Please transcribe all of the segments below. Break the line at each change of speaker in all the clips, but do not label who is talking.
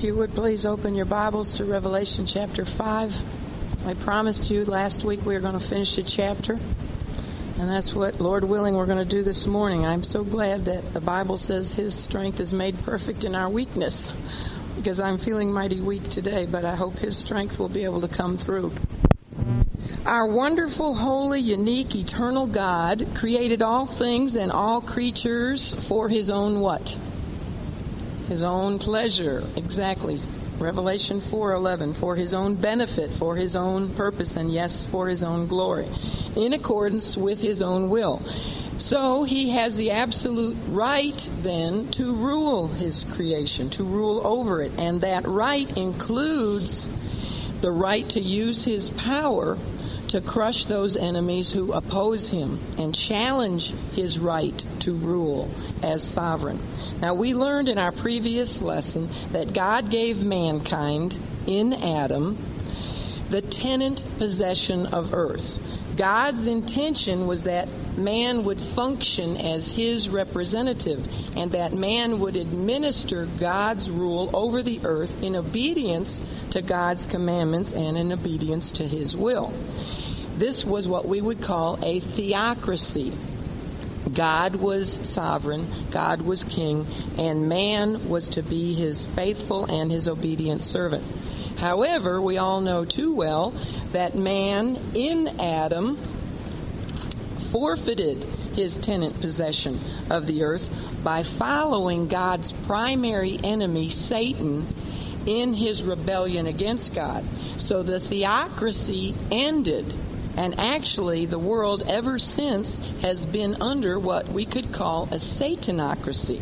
If you would please open your Bibles to Revelation chapter 5. I promised you last week we were going to finish a chapter, and that's what, Lord willing, we're going to do this morning. I'm so glad that the Bible says His strength is made perfect in our weakness, because I'm feeling mighty weak today, but I hope His strength will be able to come through. Our wonderful, holy, unique, eternal God created all things and all creatures for His own what? His own pleasure. Exactly. Revelation 4:11 for his own benefit for his own purpose and yes for his own glory in accordance with his own will. So he has the absolute right then to rule his creation to rule over it. And that right includes the right to use his power to crush those enemies who oppose him and challenge his right to rule as sovereign. Now, we learned in our previous lesson that God gave mankind in Adam the tenant possession of earth. God's intention was that man would function as his representative and that man would administer God's rule over the earth in obedience to God's commandments and in obedience to his will. This was what we would call a theocracy. God was sovereign, God was king, and man was to be his faithful and his obedient servant. However, we all know too well that man in Adam forfeited his tenant possession of the earth by following God's primary enemy, Satan, in his rebellion against God. So the theocracy ended and actually, the world ever since has been under what we could call a Satanocracy.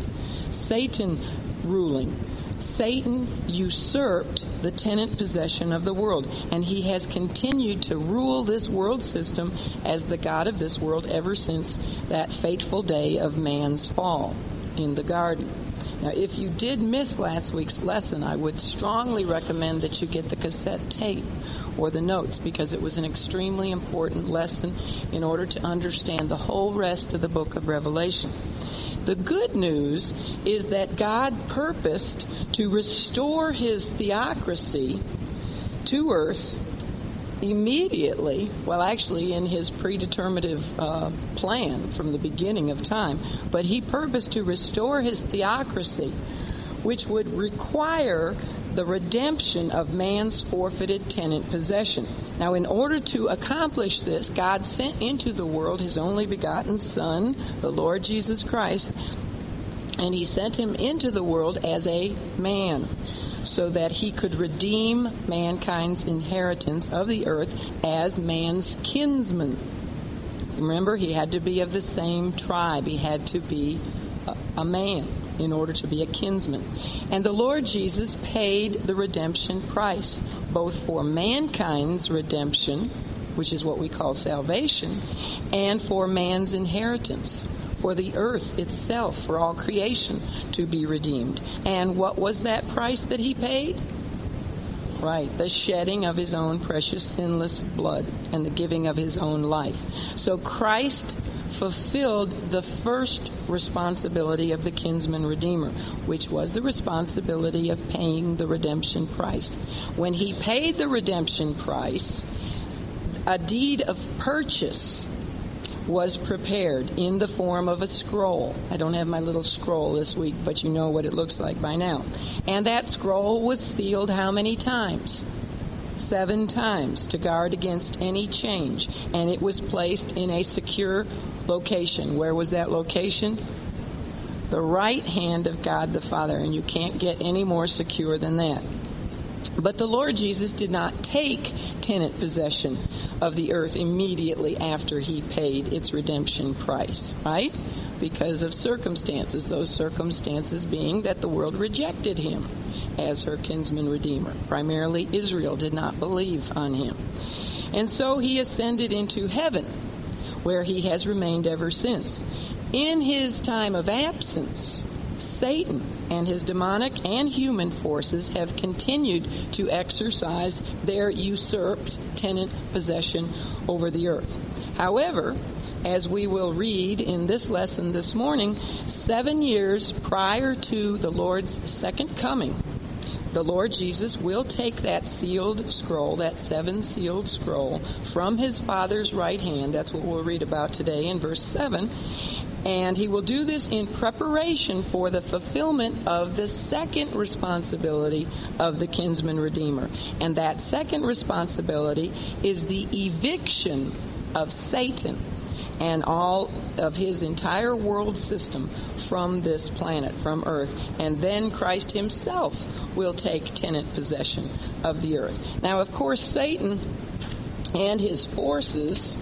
Satan ruling. Satan usurped the tenant possession of the world, and he has continued to rule this world system as the God of this world ever since that fateful day of man's fall in the garden. Now, if you did miss last week's lesson, I would strongly recommend that you get the cassette tape or the notes because it was an extremely important lesson in order to understand the whole rest of the book of Revelation. The good news is that God purposed to restore his theocracy to earth immediately, well, actually, in his predeterminative uh, plan from the beginning of time, but he purposed to restore his theocracy, which would require the redemption of man's forfeited tenant possession. Now, in order to accomplish this, God sent into the world his only begotten Son, the Lord Jesus Christ, and he sent him into the world as a man so that he could redeem mankind's inheritance of the earth as man's kinsman. Remember, he had to be of the same tribe, he had to be a, a man in order to be a kinsman. And the Lord Jesus paid the redemption price, both for mankind's redemption, which is what we call salvation, and for man's inheritance, for the earth itself, for all creation to be redeemed. And what was that price that he paid? Right, the shedding of his own precious sinless blood and the giving of his own life. So Christ fulfilled the first responsibility of the kinsman redeemer, which was the responsibility of paying the redemption price. When he paid the redemption price, a deed of purchase was prepared in the form of a scroll. I don't have my little scroll this week, but you know what it looks like by now. And that scroll was sealed how many times? Seven times to guard against any change. And it was placed in a secure location. Where was that location? The right hand of God the Father, and you can't get any more secure than that. But the Lord Jesus did not take tenant possession of the earth immediately after he paid its redemption price, right? Because of circumstances, those circumstances being that the world rejected him as her kinsman redeemer. Primarily, Israel did not believe on him. And so he ascended into heaven where he has remained ever since. In his time of absence, Satan and his demonic and human forces have continued to exercise their usurped tenant possession over the earth. However, as we will read in this lesson this morning, seven years prior to the Lord's second coming, the Lord Jesus will take that sealed scroll, that seven sealed scroll, from his Father's right hand. That's what we'll read about today in verse 7. And he will do this in preparation for the fulfillment of the second responsibility of the kinsman redeemer. And that second responsibility is the eviction of Satan and all of his entire world system from this planet, from earth. And then Christ himself will take tenant possession of the earth. Now, of course, Satan and his forces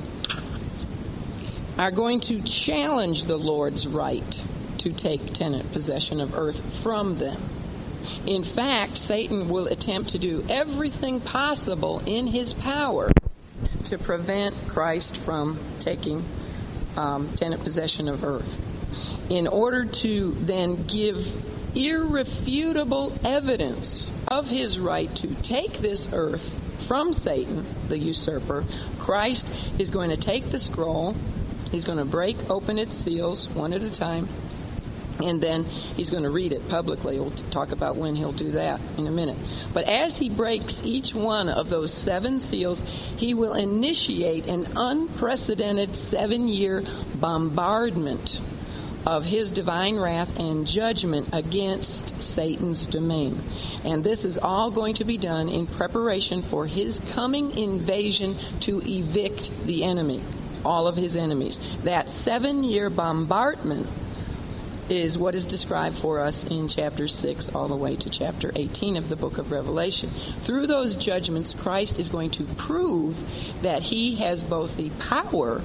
are going to challenge the Lord's right to take tenant possession of earth from them. In fact, Satan will attempt to do everything possible in his power to prevent Christ from taking um, tenant possession of earth. In order to then give irrefutable evidence of his right to take this earth from Satan, the usurper, Christ is going to take the scroll, he's going to break open its seals one at a time, and then he's going to read it publicly. We'll talk about when he'll do that in a minute. But as he breaks each one of those seven seals, he will initiate an unprecedented seven year bombardment of his divine wrath and judgment against Satan's domain. And this is all going to be done in preparation for his coming invasion to evict the enemy, all of his enemies. That seven year bombardment is what is described for us in chapter 6 all the way to chapter 18 of the book of Revelation. Through those judgments, Christ is going to prove that he has both the power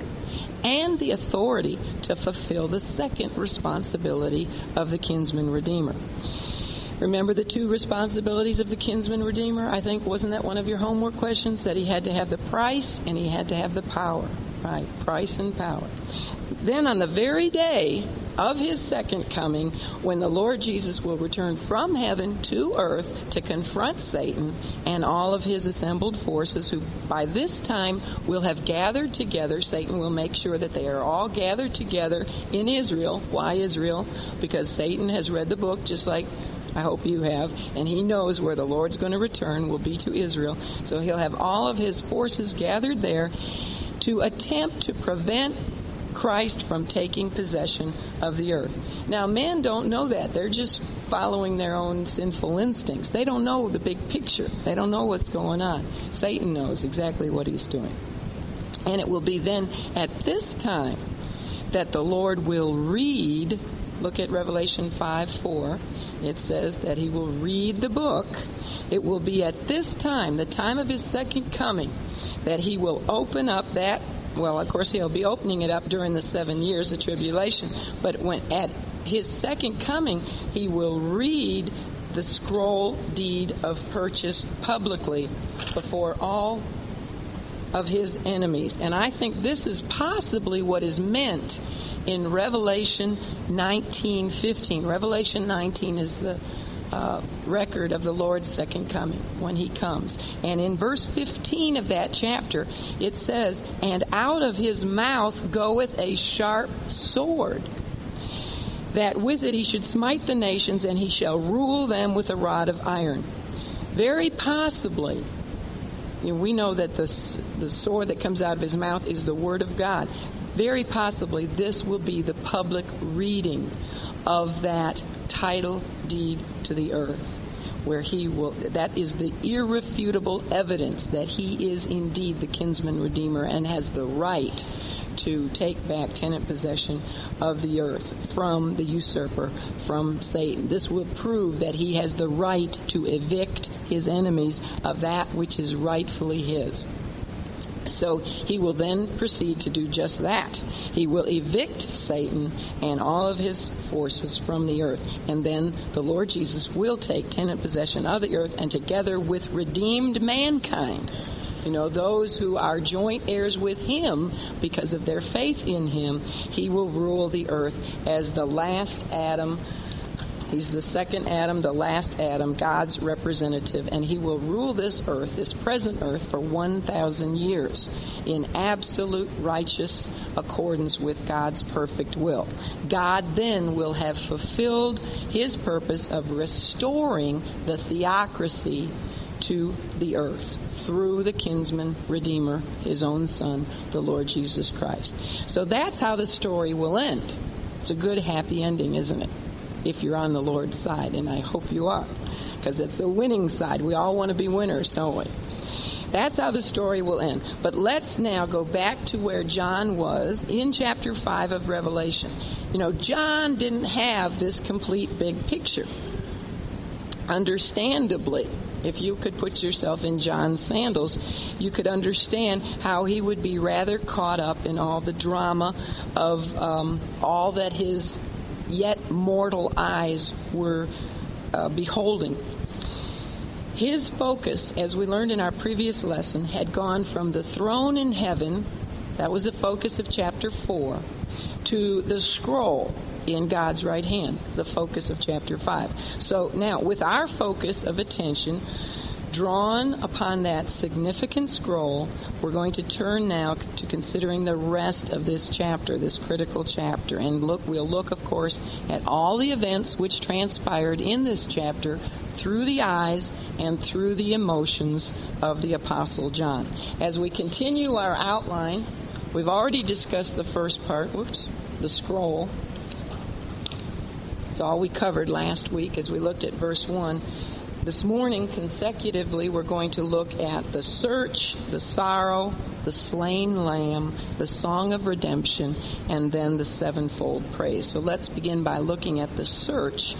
and the authority to fulfill the second responsibility of the kinsman redeemer. Remember the two responsibilities of the kinsman redeemer? I think wasn't that one of your homework questions that he had to have the price and he had to have the power, right? Price and power. Then on the very day of his second coming when the Lord Jesus will return from heaven to earth to confront Satan and all of his assembled forces, who by this time will have gathered together. Satan will make sure that they are all gathered together in Israel. Why Israel? Because Satan has read the book just like I hope you have. And he knows where the Lord's going to return will be to Israel. So he'll have all of his forces gathered there to attempt to prevent Christ from taking possession of the earth. Now, men don't know that. They're just following their own sinful instincts. They don't know the big picture, they don't know what's going on. Satan knows exactly what he's doing. And it will be then at this time that the Lord will read. Look at Revelation 5 4. It says that he will read the book. It will be at this time, the time of his second coming, that he will open up that well, of course, he'll be opening it up during the seven years of tribulation. But when at his second coming, he will read the scroll deed of purchase publicly before all of his enemies. And I think this is possibly what is meant in Revelation 19:15. Revelation 19 is the uh, record of the Lord's second coming when he comes. And in verse 15 of that chapter, it says, And out of his mouth goeth a sharp sword, that with it he should smite the nations, and he shall rule them with a rod of iron. Very possibly, you know, we know that the, the sword that comes out of his mouth is the word of God. Very possibly, this will be the public reading of that title deed to the earth where he will that is the irrefutable evidence that he is indeed the kinsman redeemer and has the right to take back tenant possession of the earth from the usurper from Satan. This will prove that he has the right to evict his enemies of that which is rightfully his so he will then proceed to do just that. He will evict Satan and all of his forces from the earth. And then the Lord Jesus will take tenant possession of the earth and together with redeemed mankind. You know, those who are joint heirs with him because of their faith in him, he will rule the earth as the last Adam He's the second Adam, the last Adam, God's representative, and he will rule this earth, this present earth, for 1,000 years in absolute righteous accordance with God's perfect will. God then will have fulfilled his purpose of restoring the theocracy to the earth through the kinsman redeemer, his own son, the Lord Jesus Christ. So that's how the story will end. It's a good, happy ending, isn't it? If you're on the Lord's side, and I hope you are, because it's the winning side. We all want to be winners, don't we? That's how the story will end. But let's now go back to where John was in chapter 5 of Revelation. You know, John didn't have this complete big picture. Understandably, if you could put yourself in John's sandals, you could understand how he would be rather caught up in all the drama of um, all that his yet mortal eyes were uh, beholding. His focus, as we learned in our previous lesson, had gone from the throne in heaven, that was the focus of chapter 4, to the scroll in God's right hand, the focus of chapter 5. So now, with our focus of attention drawn upon that significant scroll, we're going to turn now to considering the rest of this chapter, this critical chapter. And look, we'll look, of course, at all the events which transpired in this chapter through the eyes and through the emotions of the Apostle John. As we continue our outline, we've already discussed the first part, whoops, the scroll. It's all we covered last week as we looked at verse 1. This morning, consecutively, we're going to look at the search, the sorrow, the slain lamb, the song of redemption, and then the sevenfold praise. So let's begin by looking at the search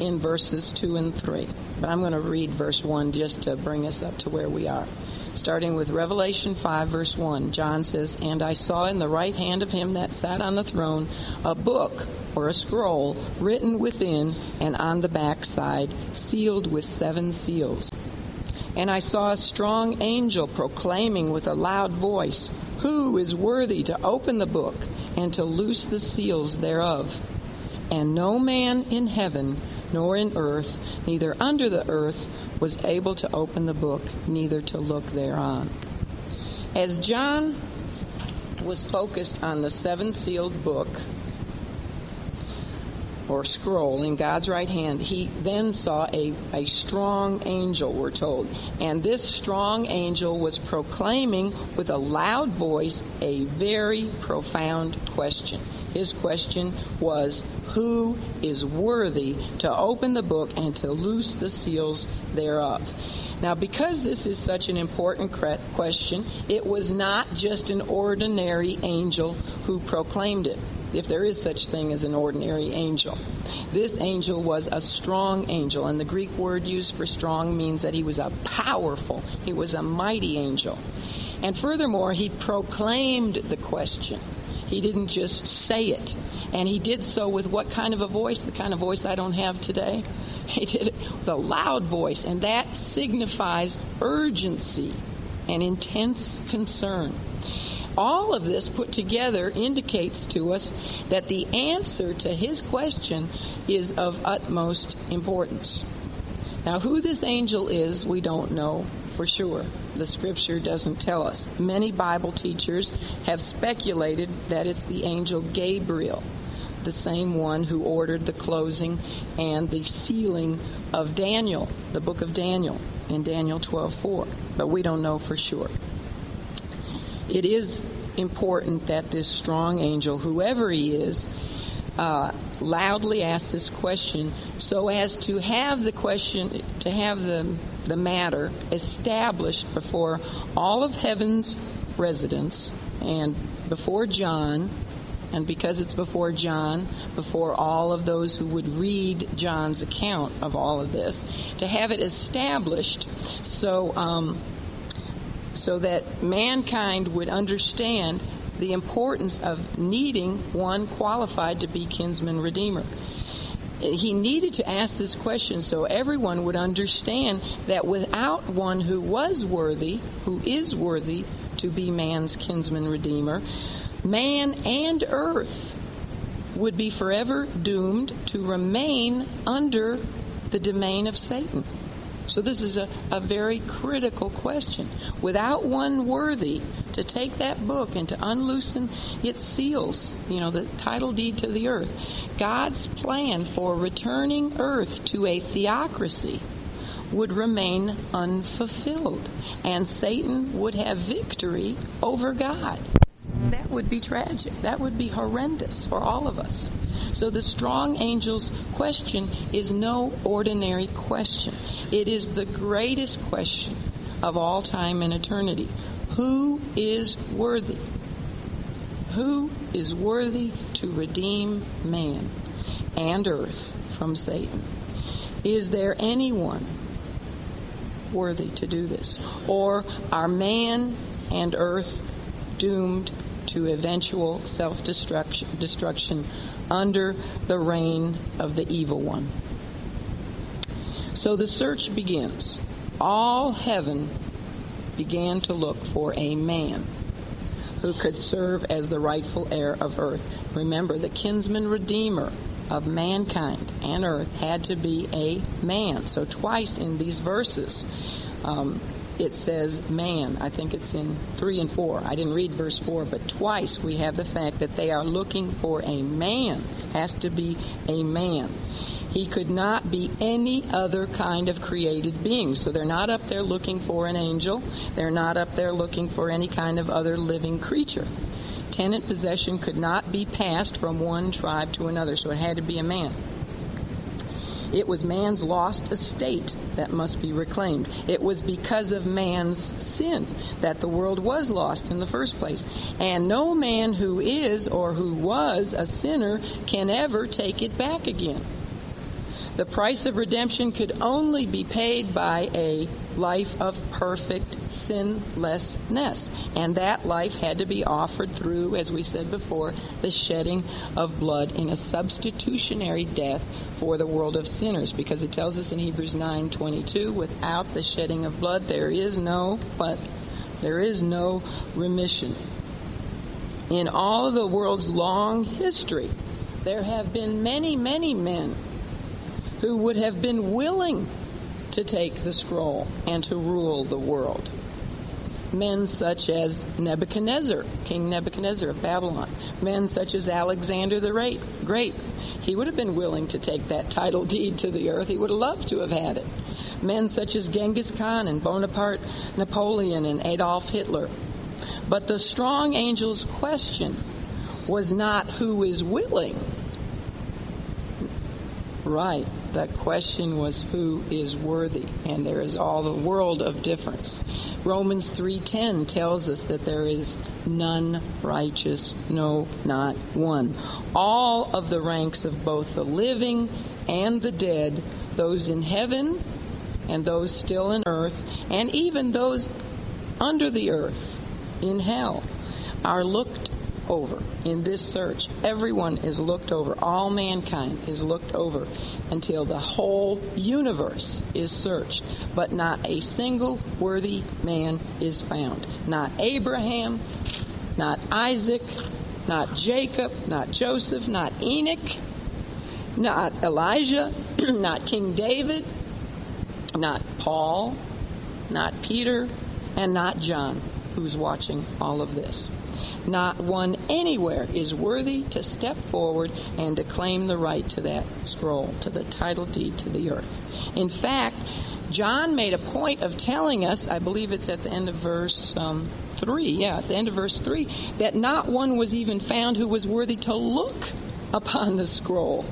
in verses 2 and 3. But I'm going to read verse 1 just to bring us up to where we are. Starting with Revelation 5, verse 1, John says, And I saw in the right hand of him that sat on the throne a book or a scroll written within and on the backside, sealed with seven seals. And I saw a strong angel proclaiming with a loud voice, Who is worthy to open the book and to loose the seals thereof? And no man in heaven, nor in earth, neither under the earth, was able to open the book, neither to look thereon. As John was focused on the seven sealed book, or scroll in God's right hand, he then saw a, a strong angel, we're told. And this strong angel was proclaiming with a loud voice a very profound question. His question was, Who is worthy to open the book and to loose the seals thereof? Now, because this is such an important question, it was not just an ordinary angel who proclaimed it if there is such thing as an ordinary angel. This angel was a strong angel, and the Greek word used for strong means that he was a powerful, he was a mighty angel. And furthermore, he proclaimed the question. He didn't just say it. And he did so with what kind of a voice? The kind of voice I don't have today. He did it with a loud voice, and that signifies urgency and intense concern. All of this put together indicates to us that the answer to his question is of utmost importance. Now, who this angel is, we don't know for sure. The scripture doesn't tell us. Many Bible teachers have speculated that it's the angel Gabriel, the same one who ordered the closing and the sealing of Daniel, the book of Daniel in Daniel 12:4, but we don't know for sure. It is important that this strong angel, whoever he is, uh, loudly ask this question so as to have the question, to have the, the matter established before all of heaven's residents and before John, and because it's before John, before all of those who would read John's account of all of this, to have it established so um, so that mankind would understand the importance of needing one qualified to be kinsman redeemer. He needed to ask this question so everyone would understand that without one who was worthy, who is worthy to be man's kinsman redeemer, man and earth would be forever doomed to remain under the domain of Satan. So, this is a, a very critical question. Without one worthy to take that book and to unloosen its seals, you know, the title deed to the earth, God's plan for returning earth to a theocracy would remain unfulfilled, and Satan would have victory over God. That would be tragic. That would be horrendous for all of us. So the strong angel's question is no ordinary question. It is the greatest question of all time and eternity. Who is worthy? Who is worthy to redeem man and earth from Satan? Is there anyone worthy to do this? Or are man and earth doomed to eventual self destruction under the reign of the evil one? So the search begins. All heaven began to look for a man who could serve as the rightful heir of earth. Remember, the kinsman redeemer of mankind and earth had to be a man. So, twice in these verses, um, it says man. I think it's in 3 and 4. I didn't read verse 4, but twice we have the fact that they are looking for a man. Has to be a man. He could not be any other kind of created being. So they're not up there looking for an angel. They're not up there looking for any kind of other living creature tenant possession could not be passed from one tribe to another, so it had to be a man. It was man's lost estate that must be reclaimed. It was because of man's sin that the world was lost in the first place. And no man who is or who was a sinner can ever take it back again. The price of redemption could only be paid by a life of perfect sinlessness. And that life had to be offered through, as we said before, the shedding of blood in a substitutionary death for the world of sinners. Because it tells us in Hebrews 9:22, without the shedding of blood there is no but there is no remission. In all the world's long history, there have been many, many men who would have been willing to take the scroll and to rule the world. Men such as Nebuchadnezzar, King Nebuchadnezzar of Babylon, men such as Alexander the Great, Great. He would have been willing to take that title deed to the earth. He would have loved to have had it. Men such as Genghis Khan and Bonaparte, Napoleon, and Adolf Hitler. But the strong angel's question was not who is willing. Right the question was who is worthy? And there is all the world of difference. Romans 3.10 tells us that there is none righteous no not one. All of the ranks of both the living and the dead those in heaven and those still in earth and even those under the earth in hell are looked over in this search. Everyone is looked over. All mankind is looked over until the whole universe is searched. But not a single worthy man is found. Not Abraham, not Isaac, not Jacob, not Joseph, not Enoch, not Elijah, not King David, not Paul, not Peter, and not John, who's watching all of this. Not one anywhere is worthy to step forward and to claim the right to that scroll, to the title deed to the earth. In fact, John made a point of telling us, I believe it's at the end of verse um, 3, yeah, at the end of verse 3, that not one was even found who was worthy to look upon the scroll.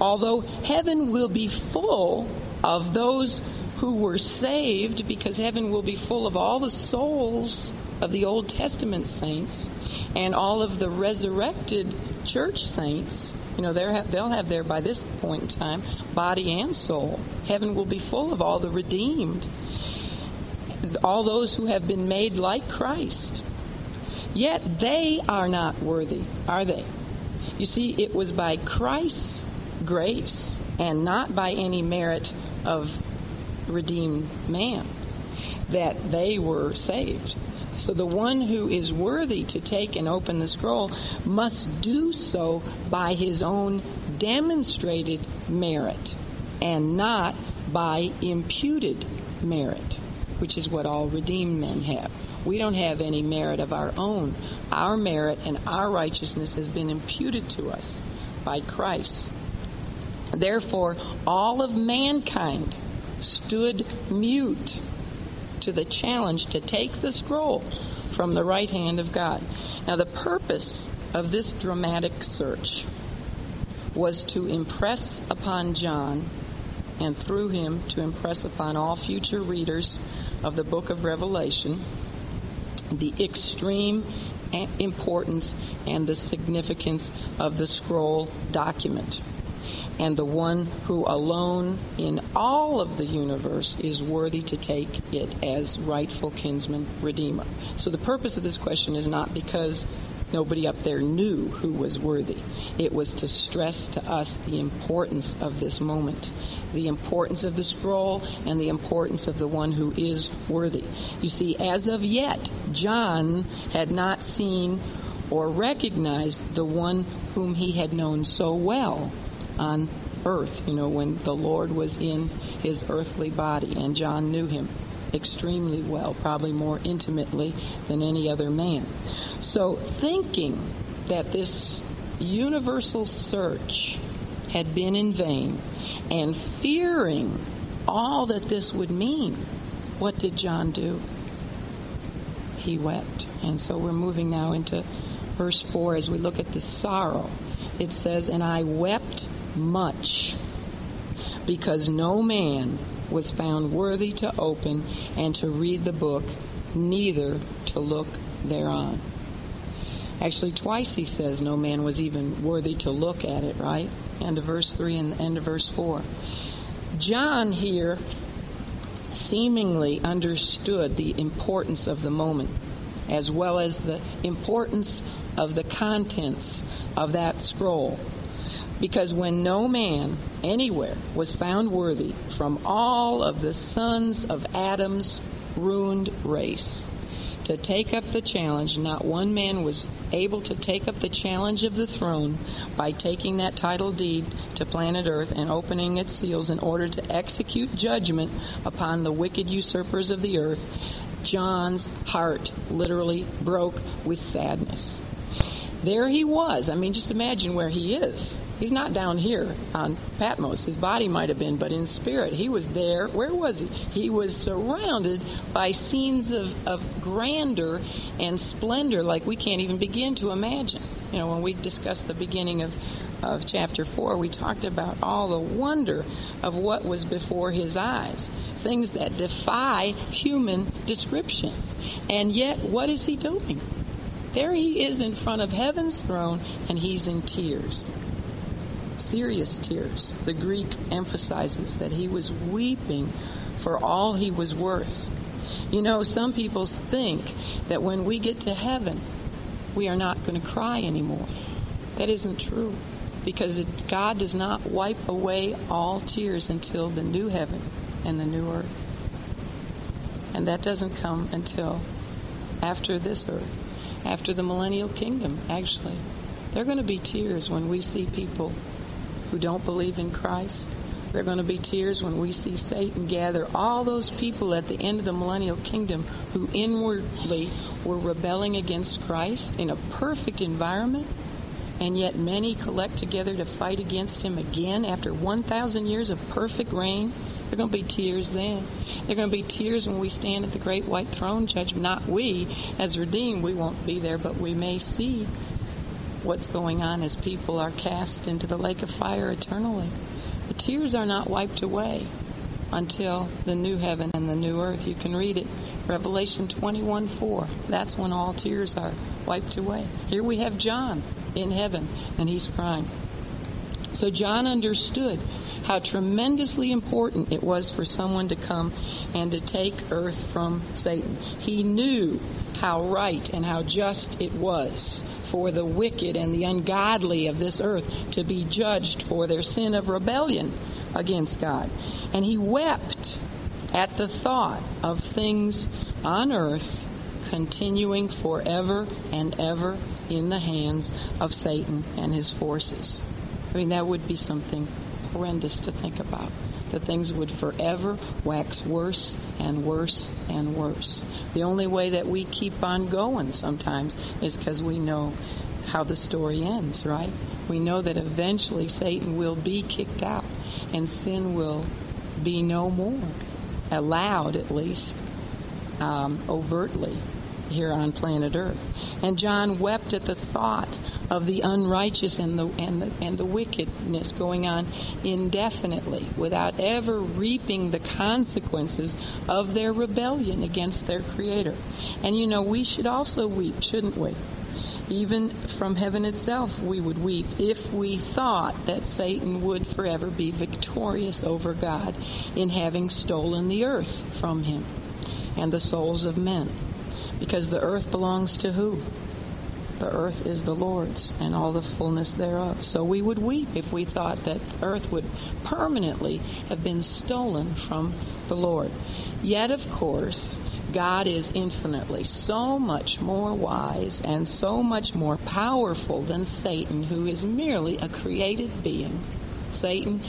Although heaven will be full of those who were saved, because heaven will be full of all the souls of the Old Testament saints and all of the resurrected church saints, you know, they'll have there by this point in time body and soul. Heaven will be full of all the redeemed, all those who have been made like Christ. Yet they are not worthy, are they? You see, it was by Christ's grace and not by any merit of redeemed man that they were saved. So the one who is worthy to take and open the scroll must do so by his own demonstrated merit and not by imputed merit, which is what all redeemed men have. We don't have any merit of our own. Our merit and our righteousness has been imputed to us by Christ. Therefore, all of mankind stood mute to the challenge to take the scroll from the right hand of God. Now, the purpose of this dramatic search was to impress upon John and through him to impress upon all future readers of the book of Revelation the extreme importance and the significance of the scroll document and the one who alone in all of the universe is worthy to take it as rightful kinsman redeemer. So the purpose of this question is not because nobody up there knew who was worthy. It was to stress to us the importance of this moment, the importance of the scroll, and the importance of the one who is worthy. You see, as of yet, John had not seen or recognized the one whom he had known so well on earth, you know, when the Lord was in his earthly body, and John knew him extremely well, probably more intimately than any other man. So, thinking that this universal search had been in vain, and fearing all that this would mean, what did John do? He wept. And so we're moving now into verse 4 as we look at the sorrow. It says, And I wept much, because no man was found worthy to open and to read the book, neither to look thereon. Actually, twice he says no man was even worthy to look at it, right? End of verse 3 and end of verse 4. John here seemingly understood the importance of the moment as well as the importance of the contents of that scroll. Because when no man anywhere was found worthy from all of the sons of Adam's ruined race to take up the challenge, not one man was able to take up the challenge of the throne by taking that title deed to planet Earth and opening its seals in order to execute judgment upon the wicked usurpers of the earth. John's heart literally broke with sadness. There he was. I mean, just imagine where he is He's not down here on Patmos. His body might have been, but in spirit, he was there. Where was he? He was surrounded by scenes of, of grandeur and splendor like we can't even begin to imagine. You know, when we discussed the beginning of, of chapter 4, we talked about all the wonder of what was before his eyes, things that defy human description. And yet, what is he doing? There he is in front of heaven's throne, and he's in tears serious tears. The Greek emphasizes that he was weeping for all he was worth. You know, some people think that when we get to heaven, we are not going to cry anymore. That isn't true because it, God does not wipe away all tears until the new heaven and the new earth. And that doesn't come until after this earth, after the millennial kingdom, actually. There are going to be tears when we see people who don't believe in Christ. There are going to be tears when we see Satan gather all those people at the end of the millennial kingdom who inwardly were rebelling against Christ in a perfect environment, and yet many collect together to fight against him again after 1,000 years of perfect reign. There are going to be tears then. There are going to be tears when we stand at the great white throne judgment. Not we, as redeemed, we won't be there, but we may see what's going on as people are cast into the lake of fire eternally. The tears are not wiped away until the new heaven and the new earth. You can read it, Revelation 21 4. That's when all tears are wiped away. Here we have John in heaven, and he's crying. So John understood how tremendously important it was for someone to come and to take earth from Satan. He knew how right and how just it was for the wicked and the ungodly of this earth to be judged for their sin of rebellion against God. And he wept at the thought of things on earth continuing forever and ever in the hands of Satan and his forces. I mean, that would be something horrendous to think about. That things would forever wax worse and worse and worse. The only way that we keep on going sometimes is because we know how the story ends, right? We know that eventually Satan will be kicked out and sin will be no more, allowed at least, um, overtly here on planet Earth. And John wept at the thought of the unrighteous and the, and the, and the wickedness going on indefinitely without ever reaping the consequences of their rebellion against their Creator. And you know, we should also weep, shouldn't we? Even from heaven itself, we would weep if we thought that Satan would forever be victorious over God in having stolen the earth from him and the souls of men. Because the earth belongs to who? The earth is the Lord's and all the fullness thereof. So we would weep if we thought that earth would permanently have been stolen from the Lord. Yet, of course, God is infinitely so much more wise and so much more powerful than Satan, who is merely a created being. Satan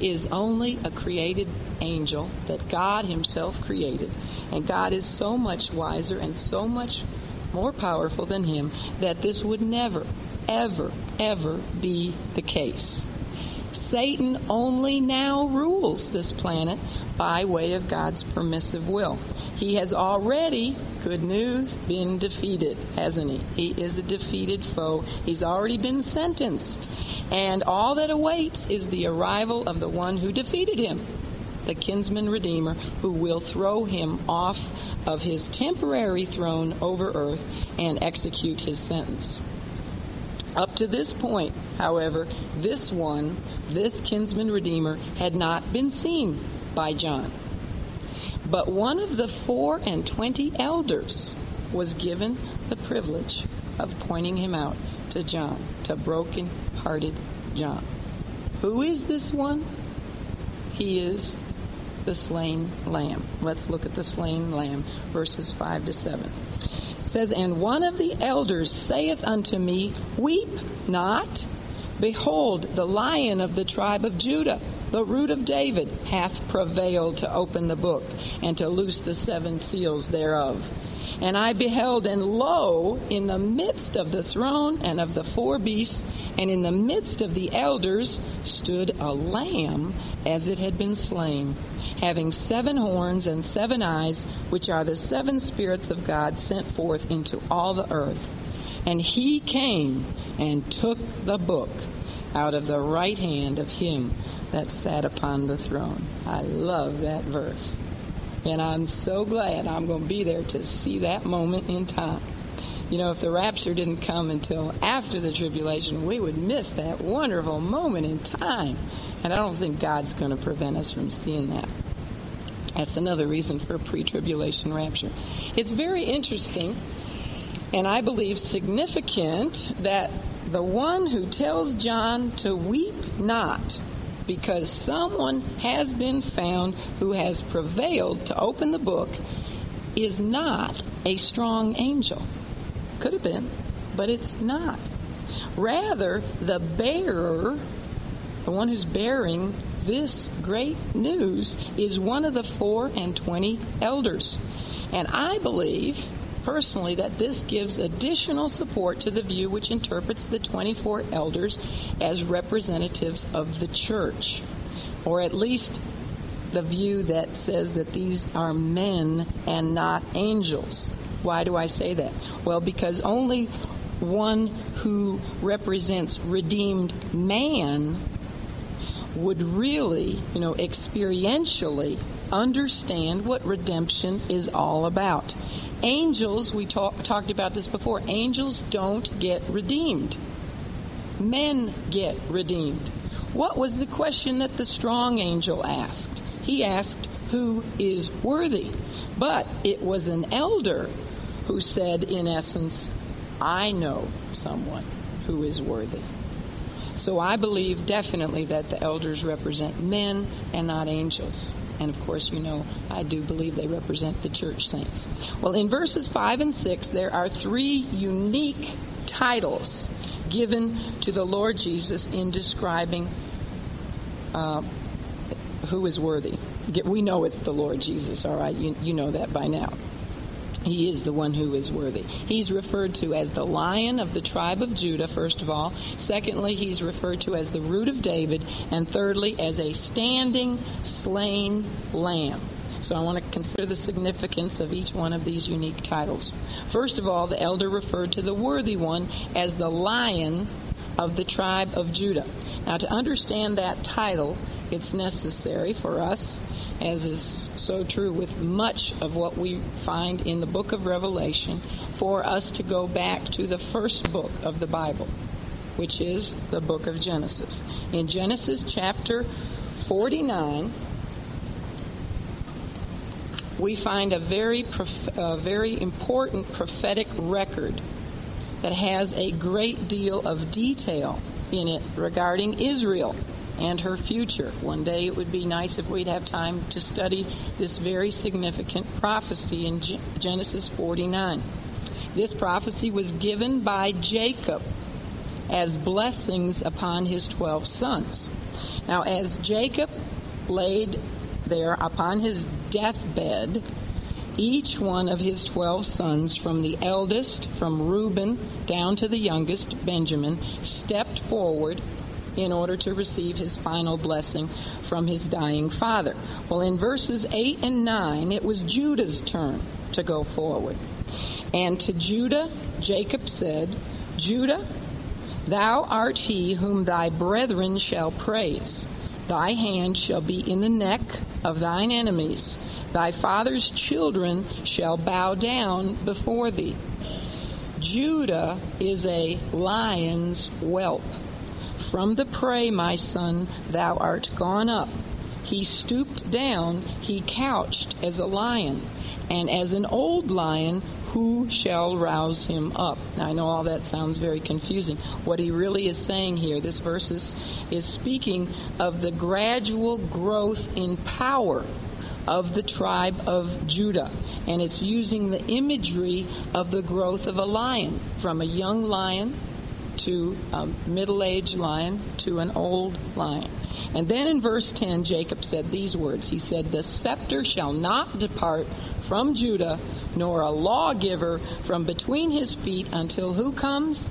is only a created angel that God Himself created. And God is so much wiser and so much more powerful than Him that this would never, ever, ever be the case. Satan only now rules this planet by way of God's permissive will. He has already, good news, been defeated, hasn't he? He is a defeated foe. He's already been sentenced. And all that awaits is the arrival of the one who defeated him, the kinsman redeemer, who will throw him off of his temporary throne over earth and execute his sentence. Up to this point, however, this one, this kinsman redeemer, had not been seen by John. But one of the four and twenty elders was given the privilege of pointing him out to John, to broken hearted John. Who is this one? He is the slain lamb. Let's look at the slain lamb, verses 5 to 7. It says, And one of the elders saith unto me, Weep not. Behold, the lion of the tribe of Judah the root of David hath prevailed to open the book and to loose the seven seals thereof. And I beheld, and lo, in the midst of the throne and of the four beasts, and in the midst of the elders, stood a lamb as it had been slain, having seven horns and seven eyes, which are the seven spirits of God sent forth into all the earth. And he came and took the book out of the right hand of him that sat upon the throne. I love that verse. And I'm so glad I'm going to be there to see that moment in time. You know, if the rapture didn't come until after the tribulation, we would miss that wonderful moment in time. And I don't think God's going to prevent us from seeing that. That's another reason for pre tribulation rapture. It's very interesting and I believe significant that the one who tells John to weep not because someone has been found who has prevailed to open the book is not a strong angel. Could have been, but it's not. Rather, the bearer, the one who's bearing this great news, is one of the four and twenty elders. And I believe personally that this gives additional support to the view which interprets the 24 elders as representatives of the church, or at least the view that says that these are men and not angels. Why do I say that? Well, because only one who represents redeemed man would really, you know, experientially understand what redemption is all about. Angels, we talk, talked about this before, angels don't get redeemed. Men get redeemed. What was the question that the strong angel asked? He asked, Who is worthy? But it was an elder who said, in essence, I know someone who is worthy. So I believe definitely that the elders represent men and not angels. And of course, you know, I do believe they represent the church saints. Well, in verses 5 and 6, there are three unique titles given to the Lord Jesus in describing uh, who is worthy. We know it's the Lord Jesus, all right? You, you know that by now. He is the one who is worthy. He's referred to as the lion of the tribe of Judah, first of all. Secondly, he's referred to as the root of David. And thirdly, as a standing, slain lamb. So I want to consider the significance of each one of these unique titles. First of all, the elder referred to the worthy one as the lion of the tribe of Judah. Now, to understand that title, it's necessary for us as is so true with much of what we find in the book of Revelation, for us to go back to the first book of the Bible, which is the book of Genesis. In Genesis chapter 49, we find a very, prof- very important prophetic record that has a great deal of detail in it regarding Israel and her future. One day it would be nice if we'd have time to study this very significant prophecy in Genesis 49. This prophecy was given by Jacob as blessings upon his 12 sons. Now, as Jacob laid there upon his deathbed, each one of his 12 sons, from the eldest, from Reuben, down to the youngest, Benjamin, stepped forward in order to receive his final blessing from his dying father. Well, in verses 8 and 9, it was Judah's turn to go forward. And to Judah, Jacob said, Judah, thou art he whom thy brethren shall praise. Thy hand shall be in the neck of thine enemies. Thy father's children shall bow down before thee. Judah is a lion's whelp. From the prey, my son, thou art gone up. He stooped down, he couched as a lion, and as an old lion, who shall rouse him up? Now, I know all that sounds very confusing. What he really is saying here, this verse is, is speaking of the gradual growth in power of the tribe of Judah. And it's using the imagery of the growth of a lion, from a young lion to a middle aged lion to an old lion. And then in verse 10, Jacob said these words He said, The scepter shall not depart from Judah, nor a lawgiver from between his feet until who comes?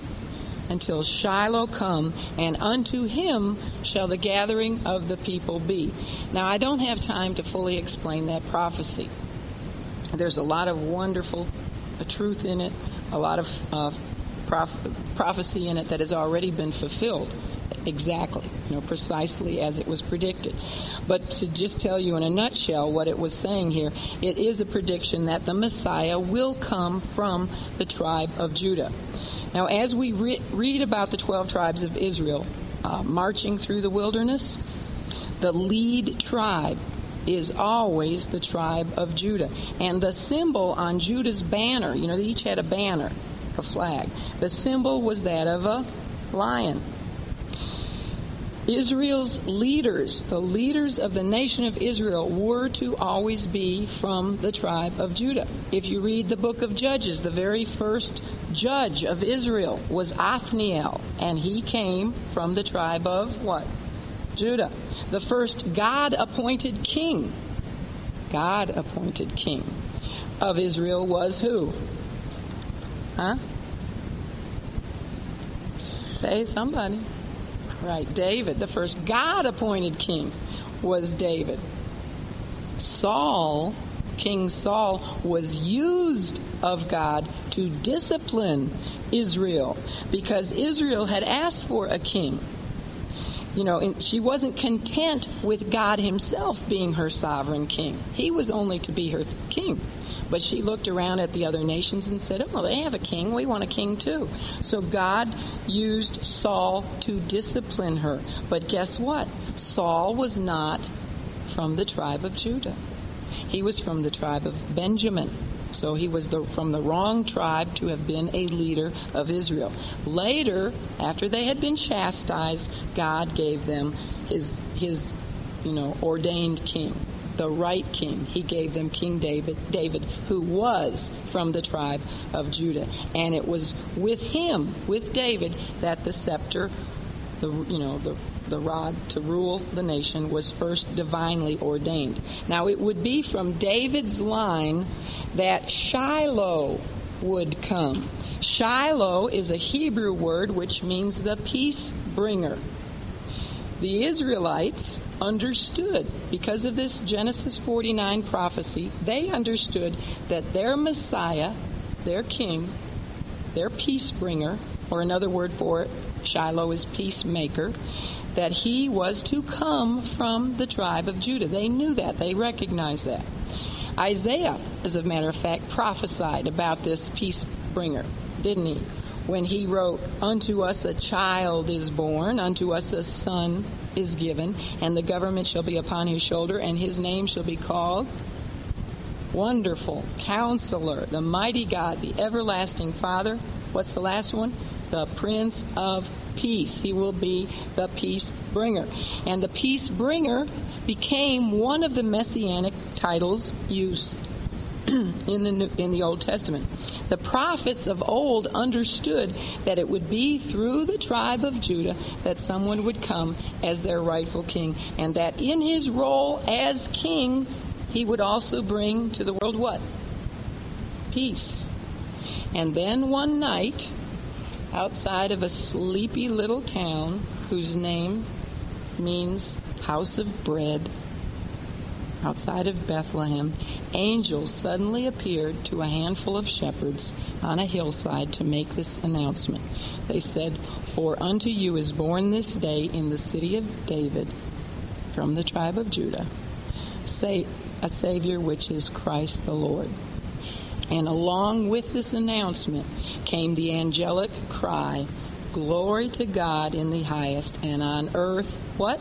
Until Shiloh come, and unto him shall the gathering of the people be. Now, I don't have time to fully explain that prophecy. There's a lot of wonderful truth in it, a lot of uh, prophecy in it that has already been fulfilled exactly, you know, precisely as it was predicted. But to just tell you in a nutshell what it was saying here, it is a prediction that the Messiah will come from the tribe of Judah. Now, as we re- read about the 12 tribes of Israel uh, marching through the wilderness, the lead tribe is always the tribe of Judah. And the symbol on Judah's banner, you know, they each had a banner a flag. The symbol was that of a lion. Israel's leaders, the leaders of the nation of Israel, were to always be from the tribe of Judah. If you read the book of Judges, the very first judge of Israel was Othniel, and he came from the tribe of what? Judah. The first God appointed king, God appointed king of Israel was who? Huh? Say somebody. Right, David, the first God appointed king was David. Saul, King Saul, was used of God to discipline Israel because Israel had asked for a king. You know, she wasn't content with God Himself being her sovereign king. He was only to be her king. But she looked around at the other nations and said, Oh, well, they have a king. We want a king too. So God used Saul to discipline her. But guess what? Saul was not from the tribe of Judah, he was from the tribe of Benjamin. So he was the, from the wrong tribe to have been a leader of Israel. Later, after they had been chastised, God gave them his, his you know, ordained king. The right king. He gave them King David, David, who was from the tribe of Judah, and it was with him, with David, that the scepter, the you know the the rod to rule the nation was first divinely ordained. Now it would be from David's line that Shiloh would come. Shiloh is a Hebrew word which means the peace bringer. The Israelites understood, because of this Genesis 49 prophecy, they understood that their Messiah, their king, their peace bringer, or another word for it, Shiloh is peacemaker, that he was to come from the tribe of Judah. They knew that, they recognized that. Isaiah, as a matter of fact, prophesied about this peace bringer, didn't he? When he wrote, Unto us a child is born, unto us a son is given, and the government shall be upon his shoulder, and his name shall be called Wonderful, Counselor, the Mighty God, the Everlasting Father. What's the last one? The Prince of Peace. He will be the peace bringer. And the peace bringer became one of the messianic titles used in the in the Old Testament. The prophets of old understood that it would be through the tribe of Judah that someone would come as their rightful king, and that in his role as king, he would also bring to the world what? Peace. And then one night, outside of a sleepy little town whose name means house of bread, outside of Bethlehem, angels suddenly appeared to a handful of shepherds on a hillside to make this announcement. They said, For unto you is born this day in the city of David, from the tribe of Judah, a Savior which is Christ the Lord. And along with this announcement came the angelic cry, Glory to God in the highest, and on earth, what?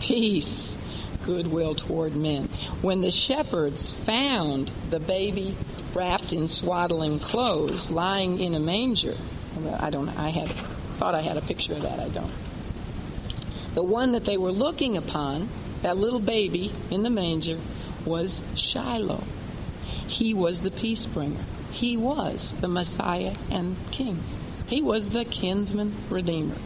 Peace goodwill toward men. When the shepherds found the baby wrapped in swaddling clothes, lying in a manger, I don't. I had thought I had a picture of that. I don't. The one that they were looking upon, that little baby in the manger, was Shiloh. He was the peace bringer. He was the Messiah and King. He was the kinsman redeemer,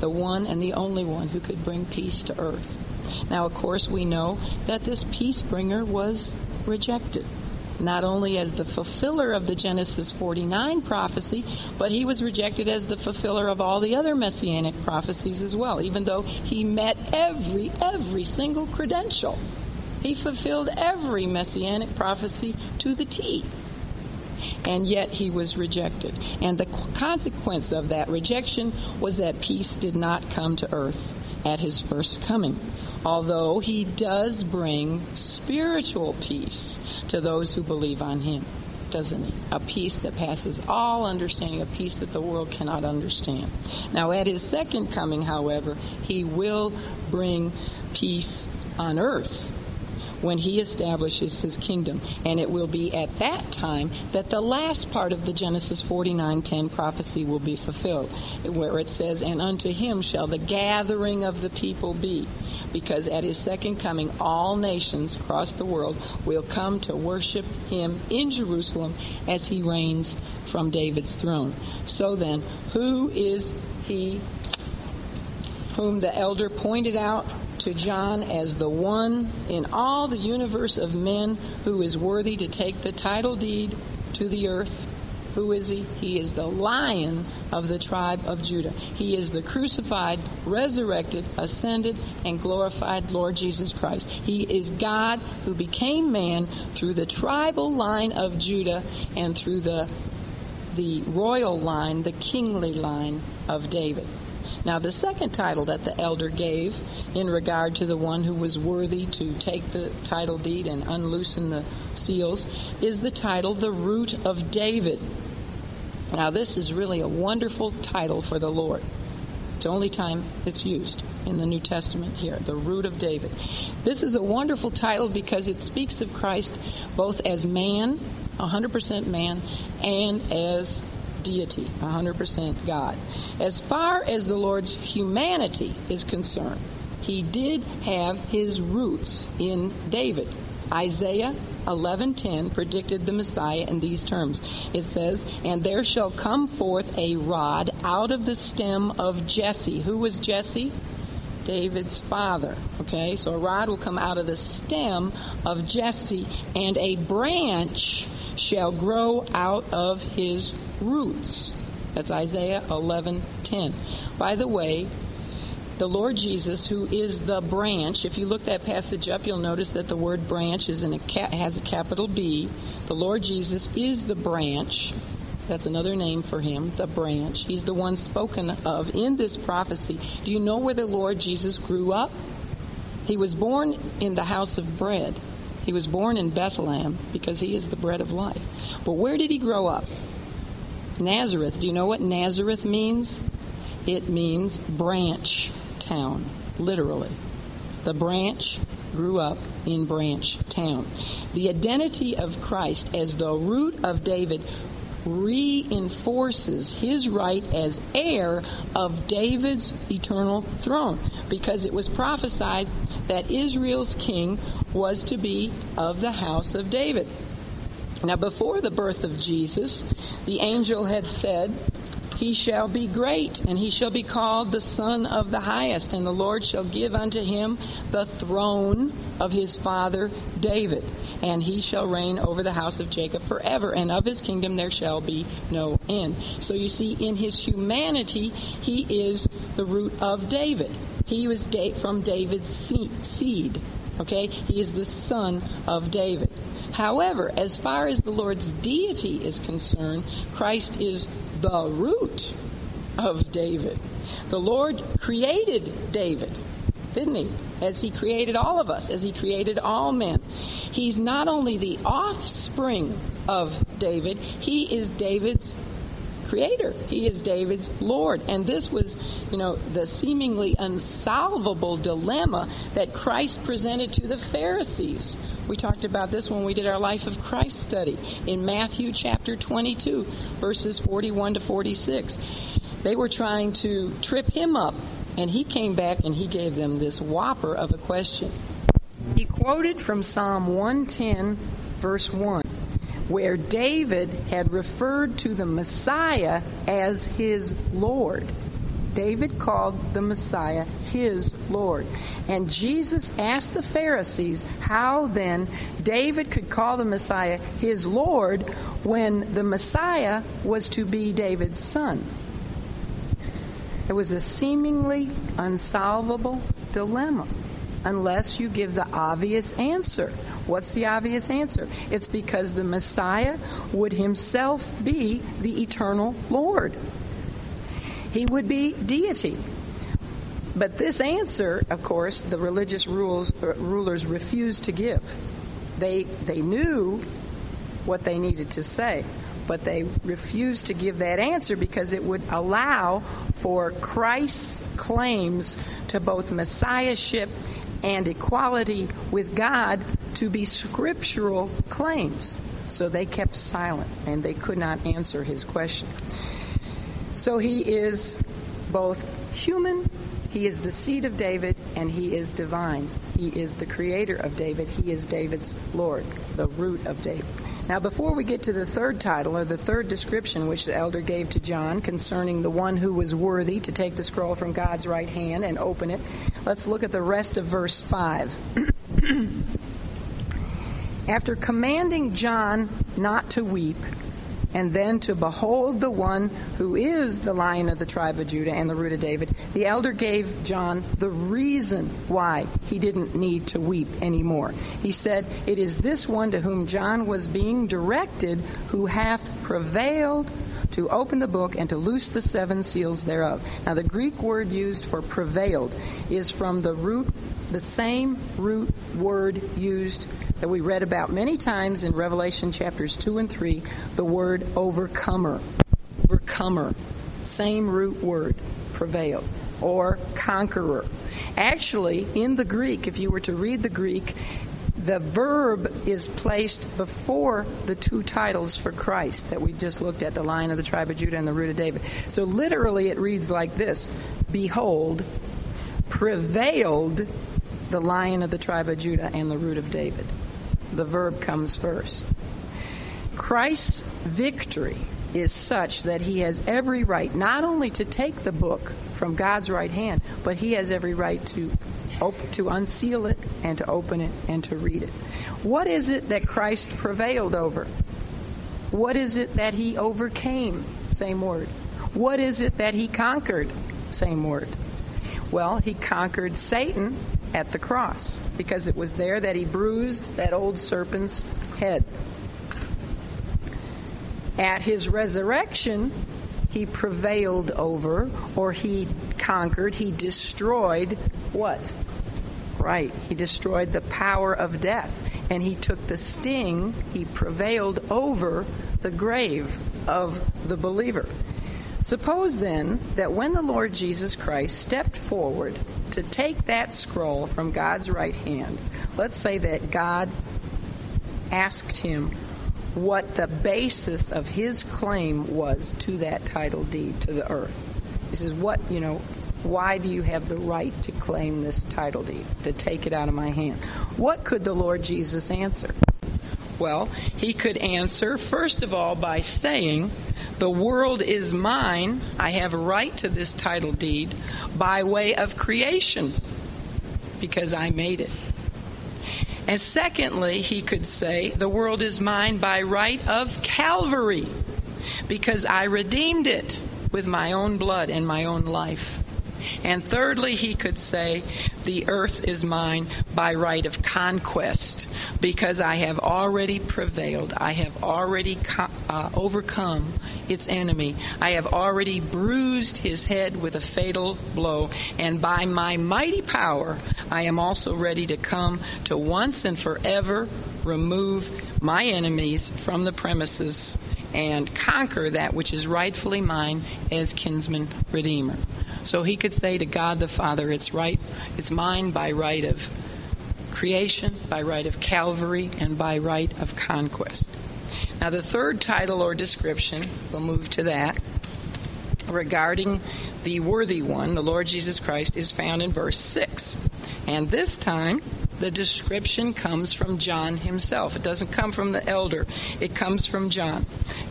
the one and the only one who could bring peace to earth. Now, of course, we know that this peace bringer was rejected. Not only as the fulfiller of the Genesis 49 prophecy, but he was rejected as the fulfiller of all the other messianic prophecies as well, even though he met every, every single credential. He fulfilled every messianic prophecy to the T and yet he was rejected. And the consequence of that rejection was that peace did not come to earth at his first coming although he does bring spiritual peace to those who believe on him, doesn't he? A peace that passes all understanding, a peace that the world cannot understand. Now, at his second coming, however, he will bring peace on earth when he establishes his kingdom. And it will be at that time that the last part of the Genesis 49:10 prophecy will be fulfilled, where it says, "And unto him shall the gathering of the people be." because at his second coming, all nations across the world will come to worship him in Jerusalem as he reigns from David's throne. So then, who is he whom the elder pointed out to John as the one in all the universe of men who is worthy to take the title deed to the earth who is he? He is the lion of the tribe of Judah. He is the crucified, resurrected, ascended, and glorified Lord Jesus Christ. He is God who became man through the tribal line of Judah and through the, the royal line, the kingly line of David. Now, the second title that the elder gave in regard to the one who was worthy to take the title deed and unloosen the seals is the title, The Root of David. Now, this is really a wonderful title for the Lord. It's the only time it's used in the New Testament here, the root of David. This is a wonderful title because it speaks of Christ both as man, 100% man, and as deity, 100% God. As far as the Lord's humanity is concerned, he did have his roots in David. Isaiah 11:10 predicted the Messiah in these terms. It says, "And there shall come forth a rod out of the stem of Jesse." Who was Jesse? David's father. Okay, so a rod will come out of the stem of Jesse, and a branch shall grow out of his roots. That's Isaiah 11:10. By the way, the Lord Jesus, who is the branch, if you look that passage up, you'll notice that the word branch is in a has a capital B. The Lord Jesus is the branch. That's another name for him, the branch. He's the one spoken of in this prophecy. Do you know where the Lord Jesus grew up? He was born in the house of bread. He was born in Bethlehem because he is the bread of life. But where did he grow up? Nazareth. Do you know what Nazareth means? It means branch town, literally. The branch grew up in Branch Town. The identity of Christ as the root of David reinforces his right as heir of David's eternal throne because it was prophesied that Israel's king was to be of the house of David. Now, before the birth of Jesus, the angel had said, he shall be great, and he shall be called the Son of the Highest, and the Lord shall give unto him the throne of his father David, and he shall reign over the house of Jacob forever, and of his kingdom there shall be no end. So you see, in his humanity, he is the root of David. He was from David's seed. Okay? He is the son of David. However, as far as the Lord's deity is concerned, Christ is the root of David. The Lord created David, didn't he? As he created all of us, as he created all men. He's not only the offspring of David, he is David's creator. He is David's Lord. And this was, you know, the seemingly unsolvable dilemma that Christ presented to the Pharisees we talked about this when we did our Life of Christ study in Matthew chapter 22, verses 41 to 46. They were trying to trip him up, and he came back and he gave them this whopper of a question. He quoted from Psalm 110, verse 1, where David had referred to the Messiah as his Lord. David called the Messiah his Lord. And Jesus asked the Pharisees how then David could call the Messiah his Lord when the Messiah was to be David's son. It was a seemingly unsolvable dilemma unless you give the obvious answer. What's the obvious answer? It's because the Messiah would himself be the eternal Lord he would be deity. But this answer, of course, the religious rules, uh, rulers refused to give. They, they knew what they needed to say, but they refused to give that answer because it would allow for Christ's claims to both messiahship and equality with God to be scriptural claims. So they kept silent and they could not answer his question. So he is both human, he is the seed of David, and he is divine. He is the creator of David, he is David's Lord, the root of David. Now, before we get to the third title, or the third description which the elder gave to John concerning the one who was worthy to take the scroll from God's right hand and open it, let's look at the rest of verse 5. After commanding John not to weep, and then to behold the one who is the lion of the tribe of Judah and the root of David, the elder gave John the reason why he didn't need to weep anymore. He said, It is this one to whom John was being directed who hath prevailed to open the book and to loose the seven seals thereof. Now, the Greek word used for prevailed is from the root, the same root word used that we read about many times in Revelation chapters 2 and 3, the word overcomer. Overcomer. Same root word, prevailed, or conqueror. Actually, in the Greek, if you were to read the Greek, the verb is placed before the two titles for Christ that we just looked at the lion of the tribe of Judah and the root of David. So literally, it reads like this Behold, prevailed the lion of the tribe of Judah and the root of David. The verb comes first. Christ's victory is such that he has every right not only to take the book from God's right hand, but he has every right to op- to unseal it and to open it and to read it. What is it that Christ prevailed over? What is it that he overcame? Same word. What is it that he conquered? Same word. Well, he conquered Satan at the cross because it was there that he bruised that old serpent's head. At his resurrection, he prevailed over, or he conquered, he destroyed what? Right, he destroyed the power of death. And he took the sting, he prevailed over the grave of the believer. Suppose then that when the Lord Jesus Christ stepped forward to take that scroll from God's right hand, let's say that God asked him what the basis of his claim was to that title deed to the earth. He says, What, you know, why do you have the right to claim this title deed, to take it out of my hand? What could the Lord Jesus answer? Well, he could answer, first of all, by saying, The world is mine. I have a right to this title deed by way of creation because I made it. And secondly, he could say, The world is mine by right of Calvary, because I redeemed it with my own blood and my own life. And thirdly, he could say, The earth is mine by right of conquest, because I have already prevailed. I have already co- uh, overcome its enemy. I have already bruised his head with a fatal blow. And by my mighty power, I am also ready to come to once and forever remove my enemies from the premises and conquer that which is rightfully mine as kinsman redeemer. So he could say to God the Father, It's right, it's mine by right of creation, by right of Calvary, and by right of conquest. Now, the third title or description, we'll move to that, regarding the worthy one, the Lord Jesus Christ, is found in verse 6. And this time, the description comes from John himself. It doesn't come from the elder, it comes from John.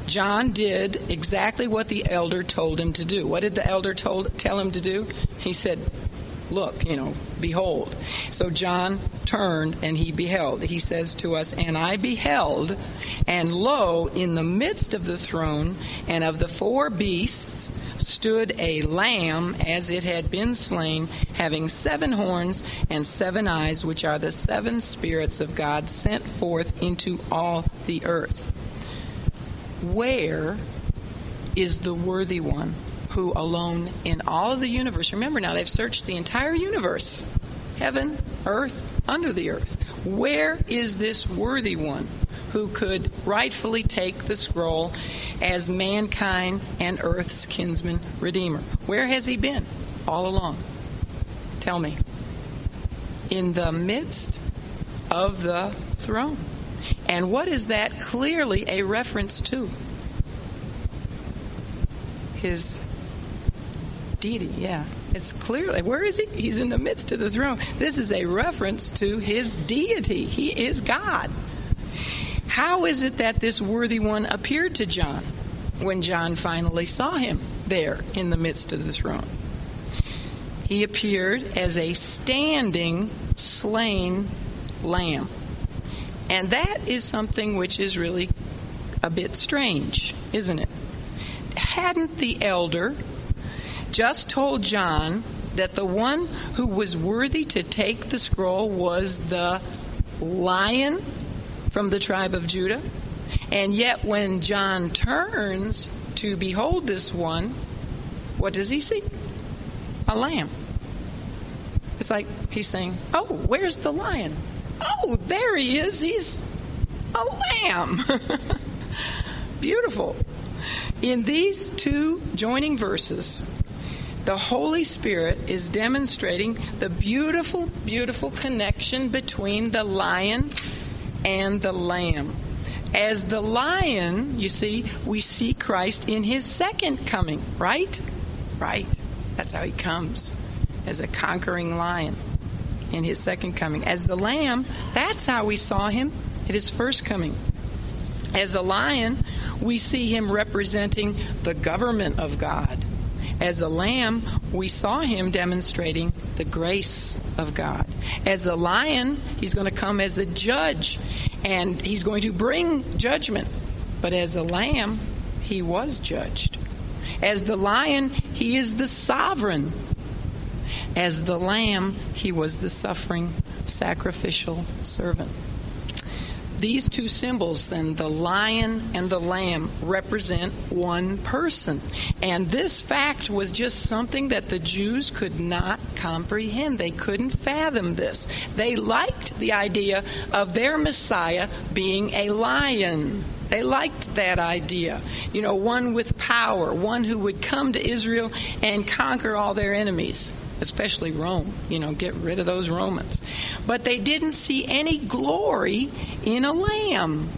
John did exactly what the elder told him to do. What did the elder told, tell him to do? He said, Look, you know, behold. So John turned and he beheld. He says to us, And I beheld, and lo, in the midst of the throne and of the four beasts, stood a lamb as it had been slain, having seven horns and seven eyes, which are the seven spirits of God sent forth into all the earth. Where is the worthy one who alone in all of the universe, remember now, they've searched the entire universe heaven, earth, under the earth. Where is this worthy one who could rightfully take the scroll as mankind and earth's kinsman redeemer? Where has he been all along? Tell me. In the midst of the throne. And what is that clearly a reference to? His deity, yeah. It's clearly, where is he? He's in the midst of the throne. This is a reference to his deity. He is God. How is it that this worthy one appeared to John when John finally saw him there in the midst of the throne? He appeared as a standing, slain lamb. And that is something which is really a bit strange, isn't it? Hadn't the elder just told John that the one who was worthy to take the scroll was the lion from the tribe of Judah? And yet, when John turns to behold this one, what does he see? A lamb. It's like he's saying, Oh, where's the lion? Oh, there he is. He's a lamb. Beautiful. In these two joining verses, the Holy Spirit is demonstrating the beautiful, beautiful connection between the lion and the lamb. As the lion, you see, we see Christ in his second coming, right? Right. That's how he comes. as a conquering lion in his second coming. As the lamb, that's how we saw him at his first coming. As a lion, we see him representing the government of God. As a lamb, we saw him demonstrating the grace of God. As a lion, he's going to come as a judge and he's going to bring judgment. But as a lamb, he was judged. As the lion, he is the sovereign. As the lamb, he was the suffering sacrificial servant. These two symbols, then, the lion and the lamb, represent one person. And this fact was just something that the Jews could not comprehend. They couldn't fathom this. They liked the idea of their Messiah being a lion. They liked that idea. You know, one with power, one who would come to Israel and conquer all their enemies especially Rome, you know, get rid of those Romans. But they didn't see any glory in a lamb,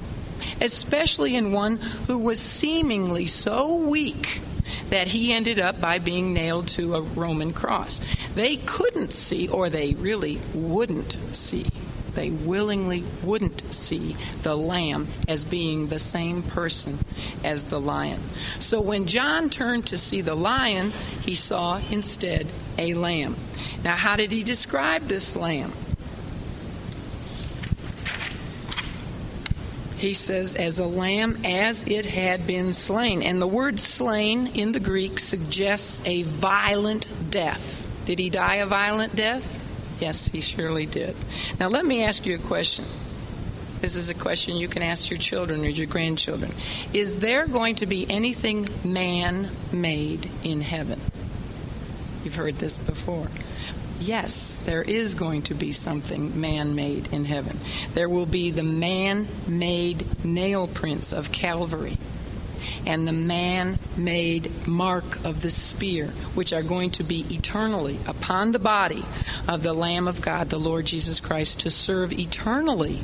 especially in one who was seemingly so weak that he ended up by being nailed to a Roman cross. They couldn't see, or they really wouldn't see, they willingly wouldn't see the lamb as being the same person as the lion. So when John turned to see the lion, he saw instead a lamb. Now, how did he describe this lamb? He says, as a lamb as it had been slain. And the word slain in the Greek suggests a violent death. Did he die a violent death? Yes, he surely did. Now, let me ask you a question. This is a question you can ask your children or your grandchildren. Is there going to be anything man made in heaven? You've heard this before. Yes, there is going to be something man made in heaven. There will be the man made nail prints of Calvary and the man made mark of the spear, which are going to be eternally upon the body of the Lamb of God, the Lord Jesus Christ, to serve eternally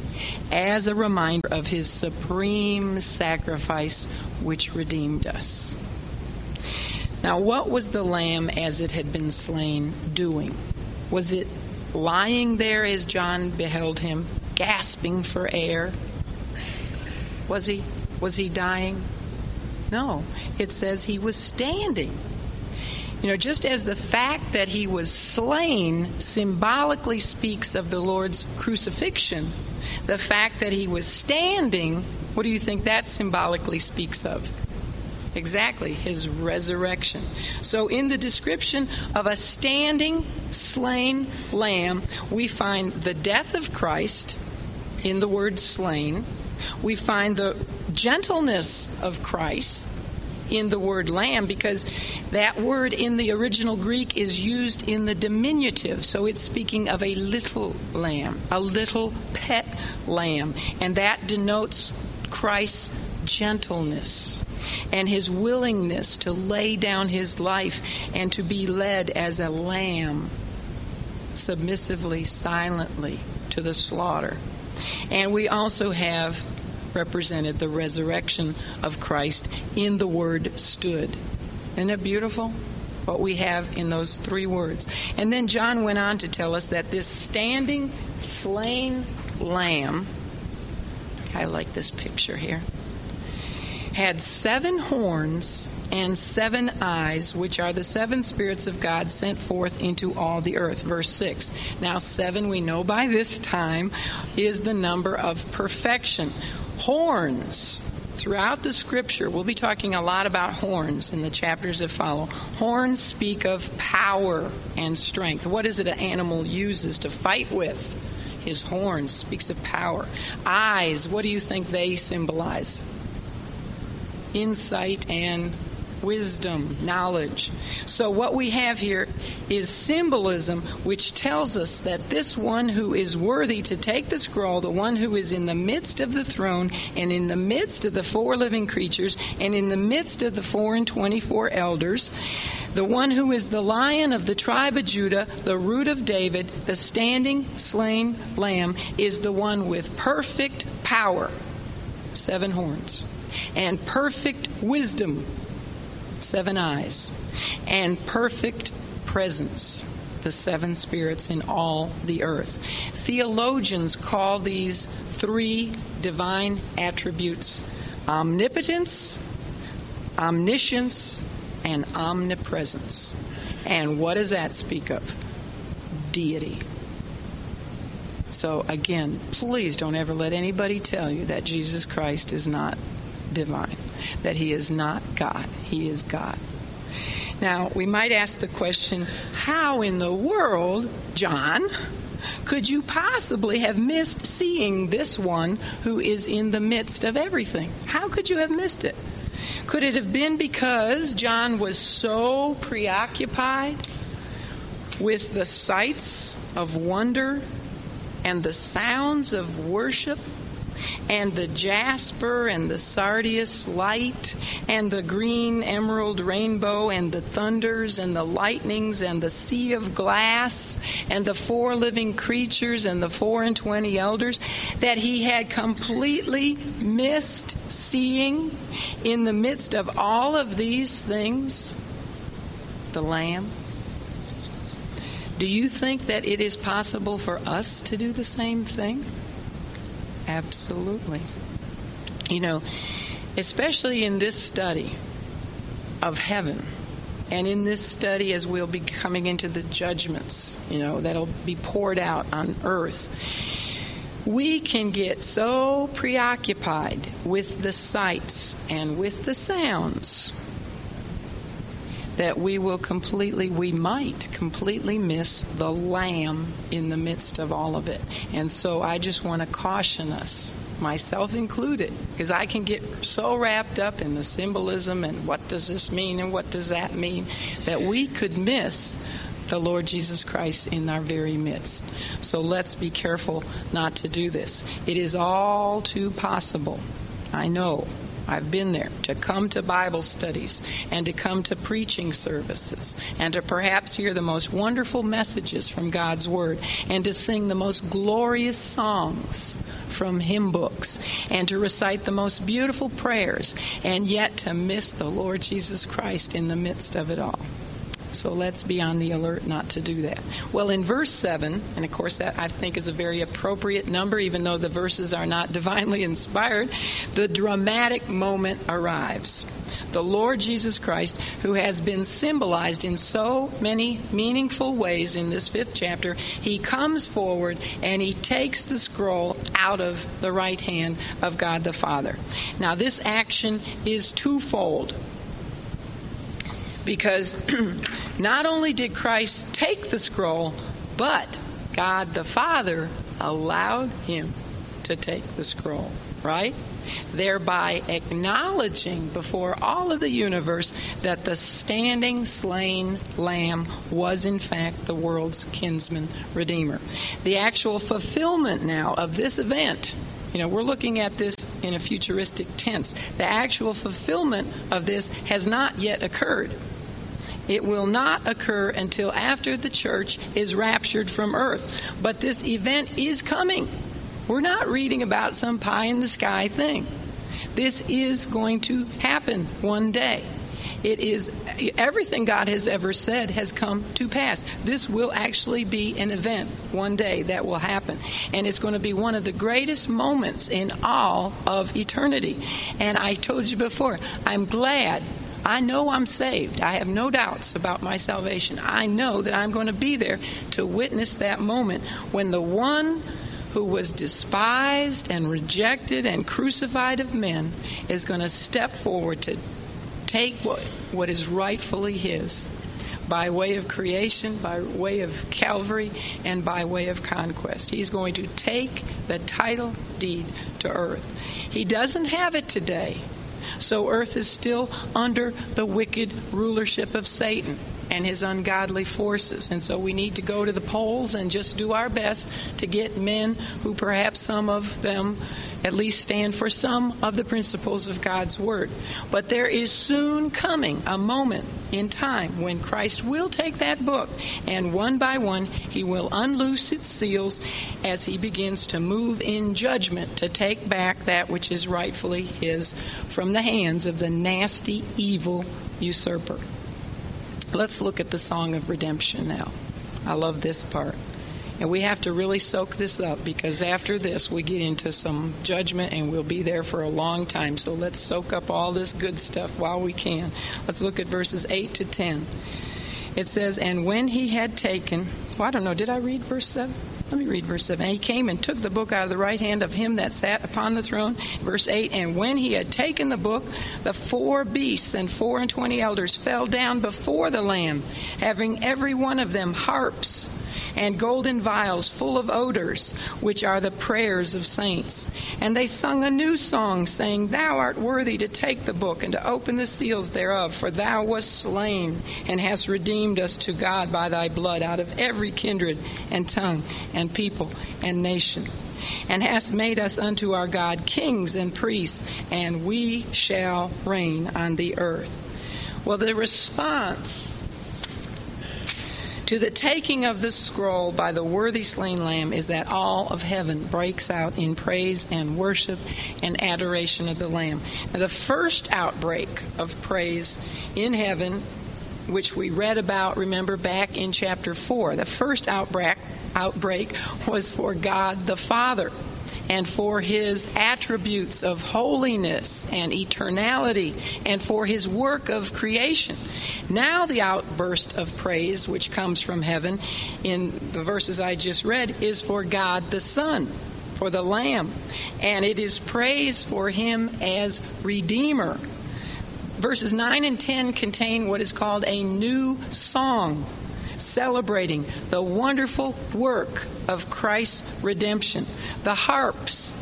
as a reminder of his supreme sacrifice which redeemed us. Now, what was the lamb as it had been slain doing? Was it lying there as John beheld him, gasping for air? Was he? Was he dying? No. It says he was standing. You know, just as the fact that he was slain symbolically speaks of the Lord's crucifixion, the fact that he was standing, what do you think that symbolically speaks of? Exactly, his resurrection. So, in the description of a standing, slain lamb, we find the death of Christ in the word slain. We find the gentleness of Christ in the word lamb because that word in the original Greek is used in the diminutive. So it's speaking of a little lamb, a little pet lamb. And that denotes Christ's gentleness and his willingness to lay down his life and to be led as a lamb, submissively, silently to the slaughter. And we also have represented the resurrection of Christ in the word stood. Isn't it beautiful? What we have in those three words. And then John went on to tell us that this standing, slain lamb, I like this picture here had seven horns and seven eyes, which are the seven spirits of God sent forth into all the earth. Verse 6. Now, seven, we know by this time, is the number of perfection. Horns. Throughout the scripture, we'll be talking a lot about horns in the chapters that follow. Horns speak of power and strength. What is it an animal uses to fight with? His horns speaks of power. Eyes, what do you think they symbolize? insight and wisdom, knowledge. So, what we have here is symbolism which tells us that this one who is worthy to take the scroll, the one who is in the midst of the throne and in the midst of the four living creatures and in the midst of the four and twenty four elders, the one who is the lion of the tribe of Judah, the root of David, the standing slain lamb, is the one with perfect power, seven horns and perfect wisdom, seven eyes, and perfect presence, the seven spirits in all the earth. Theologians call these three divine attributes omnipotence, omniscience, and omnipresence. And what does that speak of? Deity. So, again, please don't ever let anybody tell you that Jesus Christ is not divine, that he is not God. He is God. Now, we might ask the question how in the world, John, could you possibly have missed seeing this one who is in the midst of everything? How could you have missed it? Could it have been because John was so preoccupied with the sights of wonder and the sounds of worship and the jasper and the sardius light and the green emerald rainbow and the thunders and the lightnings and the sea of glass and the four living creatures and the four and twenty elders that he had completely missed seeing in the midst of all of these things the lamb do you think that it is possible for us to do the same thing? Absolutely. You know, especially in this study of heaven, and in this study, as we'll be coming into the judgments, you know, that'll be poured out on earth, we can get so preoccupied with the sights and with the sounds that we will completely, we might completely miss the lamb in the midst of all of it. And so I just want to caution us, myself included, because I can get so wrapped up in the symbolism and what does this mean and what does that mean that we could miss the Lord Jesus Christ in our very midst. So let's be careful not to do this. It is all too possible. I know I've been there to come to Bible studies and to come to preaching services and to perhaps hear the most wonderful messages from God's Word and to sing the most glorious songs from hymn books and to recite the most beautiful prayers and yet to miss the Lord Jesus Christ in the midst of it all. So let's be on the alert not to do that. Well, in verse 7, and of course that I think is a very appropriate number, even though the verses are not divinely inspired, the dramatic moment arrives. The Lord Jesus Christ, who has been symbolized in so many meaningful ways in this fifth chapter, he comes forward and he takes the scroll out of the right hand of God the Father. Now, this action is twofold because not only did Christ take the scroll, but God the Father allowed him to take the scroll, right? Thereby acknowledging before all of the universe that the standing slain lamb was in fact the world's kinsman redeemer. The actual fulfillment now of this event you know, we're looking at this in a futuristic tense. The actual fulfillment of this has not yet occurred. It will not occur until after the church is raptured from earth. But this event is coming. We're not reading about some pie in the sky thing. This is going to happen one day. It is everything God has ever said has come to pass. This will actually be an event one day that will happen. And it's going to be one of the greatest moments in all of eternity. And I told you before, I'm glad I know I'm saved. I have no doubts about my salvation. I know that I'm going to be there to witness that moment when the one who was despised and rejected and crucified of men is going to step forward to take what, what is rightfully his by way of creation, by way of Calvary, and by way of conquest. He's going to take the title deed to earth. He doesn't have it today. So earth is still under the wicked rulership of Satan and his ungodly forces. And so we need to go to the polls and just do our best to get men who perhaps some of them at least stand for some of the principles of God's Word. But there is soon coming a moment in time when Christ will take that book and one by one he will unloose its seals as he begins to move in judgment to take back that which is rightfully his from the hands of the nasty, evil usurper. Let's look at the Song of Redemption now. I love this part. And we have to really soak this up because after this we get into some judgment and we'll be there for a long time. So let's soak up all this good stuff while we can. Let's look at verses 8 to 10. It says, And when he had taken, well, I don't know, did I read verse 7? Let me read verse 7. He came and took the book out of the right hand of him that sat upon the throne. Verse 8. And when he had taken the book, the four beasts and four and twenty elders fell down before the Lamb, having every one of them harps and golden vials full of odors, which are the prayers of saints. And they sung a new song, saying, Thou art worthy to take the book and to open the seals thereof, for thou wast slain and hast redeemed us to God by thy blood out of every kindred and tongue and people and nation. And hast made us unto our God kings and priests, and we shall reign on the earth. Well, the response to the taking of the scroll by the worthy slain lamb is that all of heaven breaks out in praise and worship and adoration of the lamb. Now, the first outbreak of praise in heaven, which we read about, remember, back in chapter 4, the first outbreak, outbreak was for God the Father and for his attributes of holiness and eternality and for his work of creation. Now, the outburst of praise which comes from heaven in the verses I just read is for God the Son, for the Lamb, and it is praise for him as Redeemer. Verses 9 and 10 contain what is called a new song celebrating the wonderful work of Christ's redemption. The harps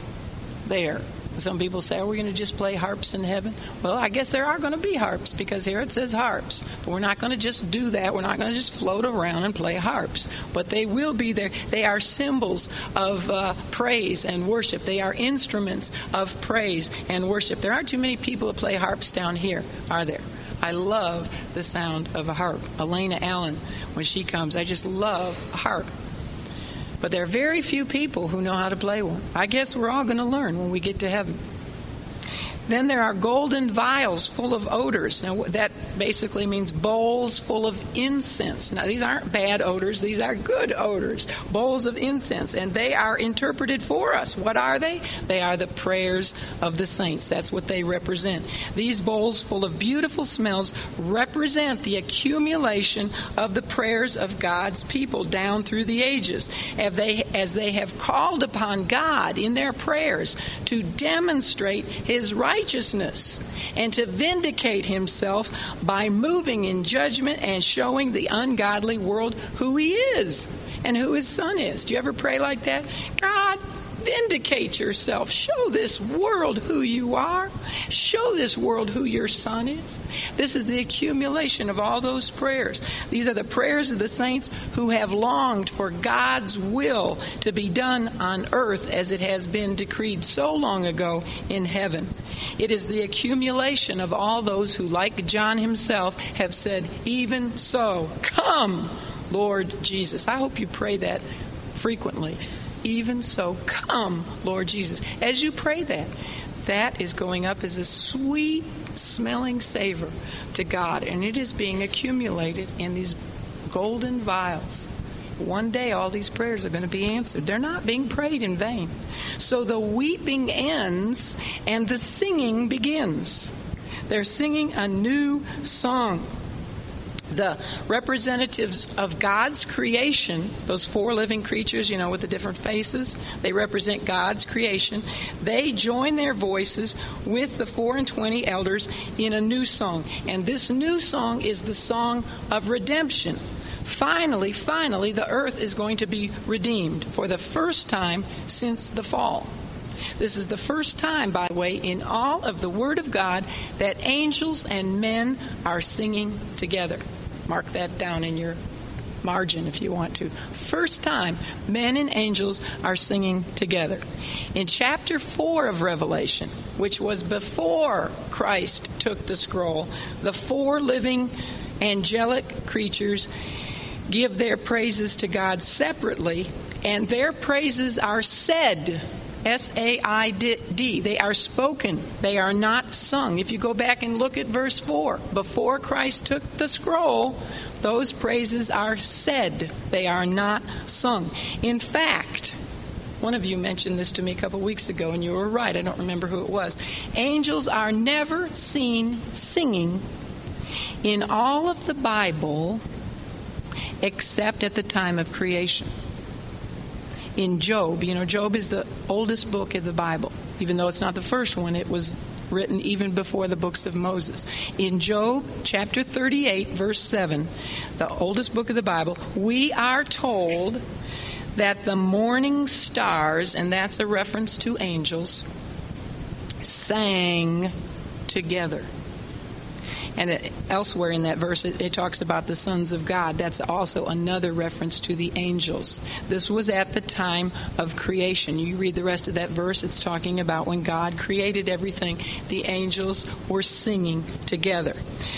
there. Some people say, Are we going to just play harps in heaven? Well, I guess there are going to be harps because here it says harps. But we're not going to just do that. We're not going to just float around and play harps. But they will be there. They are symbols of uh, praise and worship, they are instruments of praise and worship. There aren't too many people that play harps down here, are there? I love the sound of a harp. Elena Allen, when she comes, I just love a harp. But there are very few people who know how to play one. I guess we're all going to learn when we get to heaven. Then there are golden vials full of odors. Now, that basically means bowls full of incense. Now, these aren't bad odors, these are good odors. Bowls of incense. And they are interpreted for us. What are they? They are the prayers of the saints. That's what they represent. These bowls full of beautiful smells represent the accumulation of the prayers of God's people down through the ages. As they, as they have called upon God in their prayers to demonstrate His righteousness righteousness and to vindicate himself by moving in judgment and showing the ungodly world who he is and who his son is. Do you ever pray like that? God, Vindicate yourself. Show this world who you are. Show this world who your son is. This is the accumulation of all those prayers. These are the prayers of the saints who have longed for God's will to be done on earth as it has been decreed so long ago in heaven. It is the accumulation of all those who, like John himself, have said, Even so, come, Lord Jesus. I hope you pray that frequently. Even so, come, Lord Jesus. As you pray that, that is going up as a sweet smelling savor to God, and it is being accumulated in these golden vials. One day, all these prayers are going to be answered. They're not being prayed in vain. So the weeping ends and the singing begins. They're singing a new song the representatives of God's creation, those four living creatures, you know, with the different faces, they represent God's creation. They join their voices with the four and twenty elders in a new song. And this new song is the song of redemption. Finally, finally, the earth is going to be redeemed for the first time since the fall. This is the first time, by the way, in all of the Word of God that angels and men are singing together. Mark that down in your margin if you want to. First time men and angels are singing together. In chapter 4 of Revelation, which was before Christ took the scroll, the four living angelic creatures give their praises to God separately, and their praises are said S A I D. They are spoken, they are not sung. If you go back and look at verse 4, before Christ took the scroll, those praises are said, they are not sung. In fact, one of you mentioned this to me a couple weeks ago, and you were right. I don't remember who it was. Angels are never seen singing in all of the Bible except at the time of creation. In Job, you know, Job is the oldest book of the Bible. Even though it's not the first one, it was written even before the books of Moses. In Job chapter 38, verse 7, the oldest book of the Bible, we are told that the morning stars, and that's a reference to angels, sang together. And it, elsewhere in that verse, it, it talks about the sons of God. That's also another reference to the angels. This was at the time of creation. You read the rest of that verse, it's talking about when God created everything, the angels were singing together.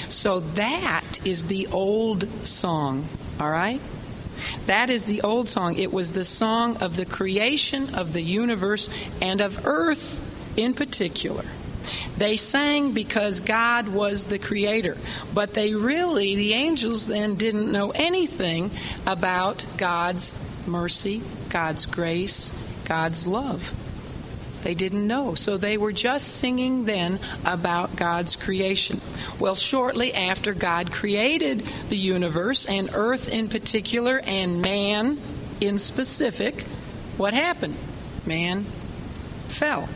So that is the old song, all right? That is the old song. It was the song of the creation of the universe and of earth in particular. They sang because God was the creator. But they really, the angels then didn't know anything about God's mercy, God's grace, God's love. They didn't know. So they were just singing then about God's creation. Well, shortly after God created the universe and earth in particular and man in specific, what happened? Man fell.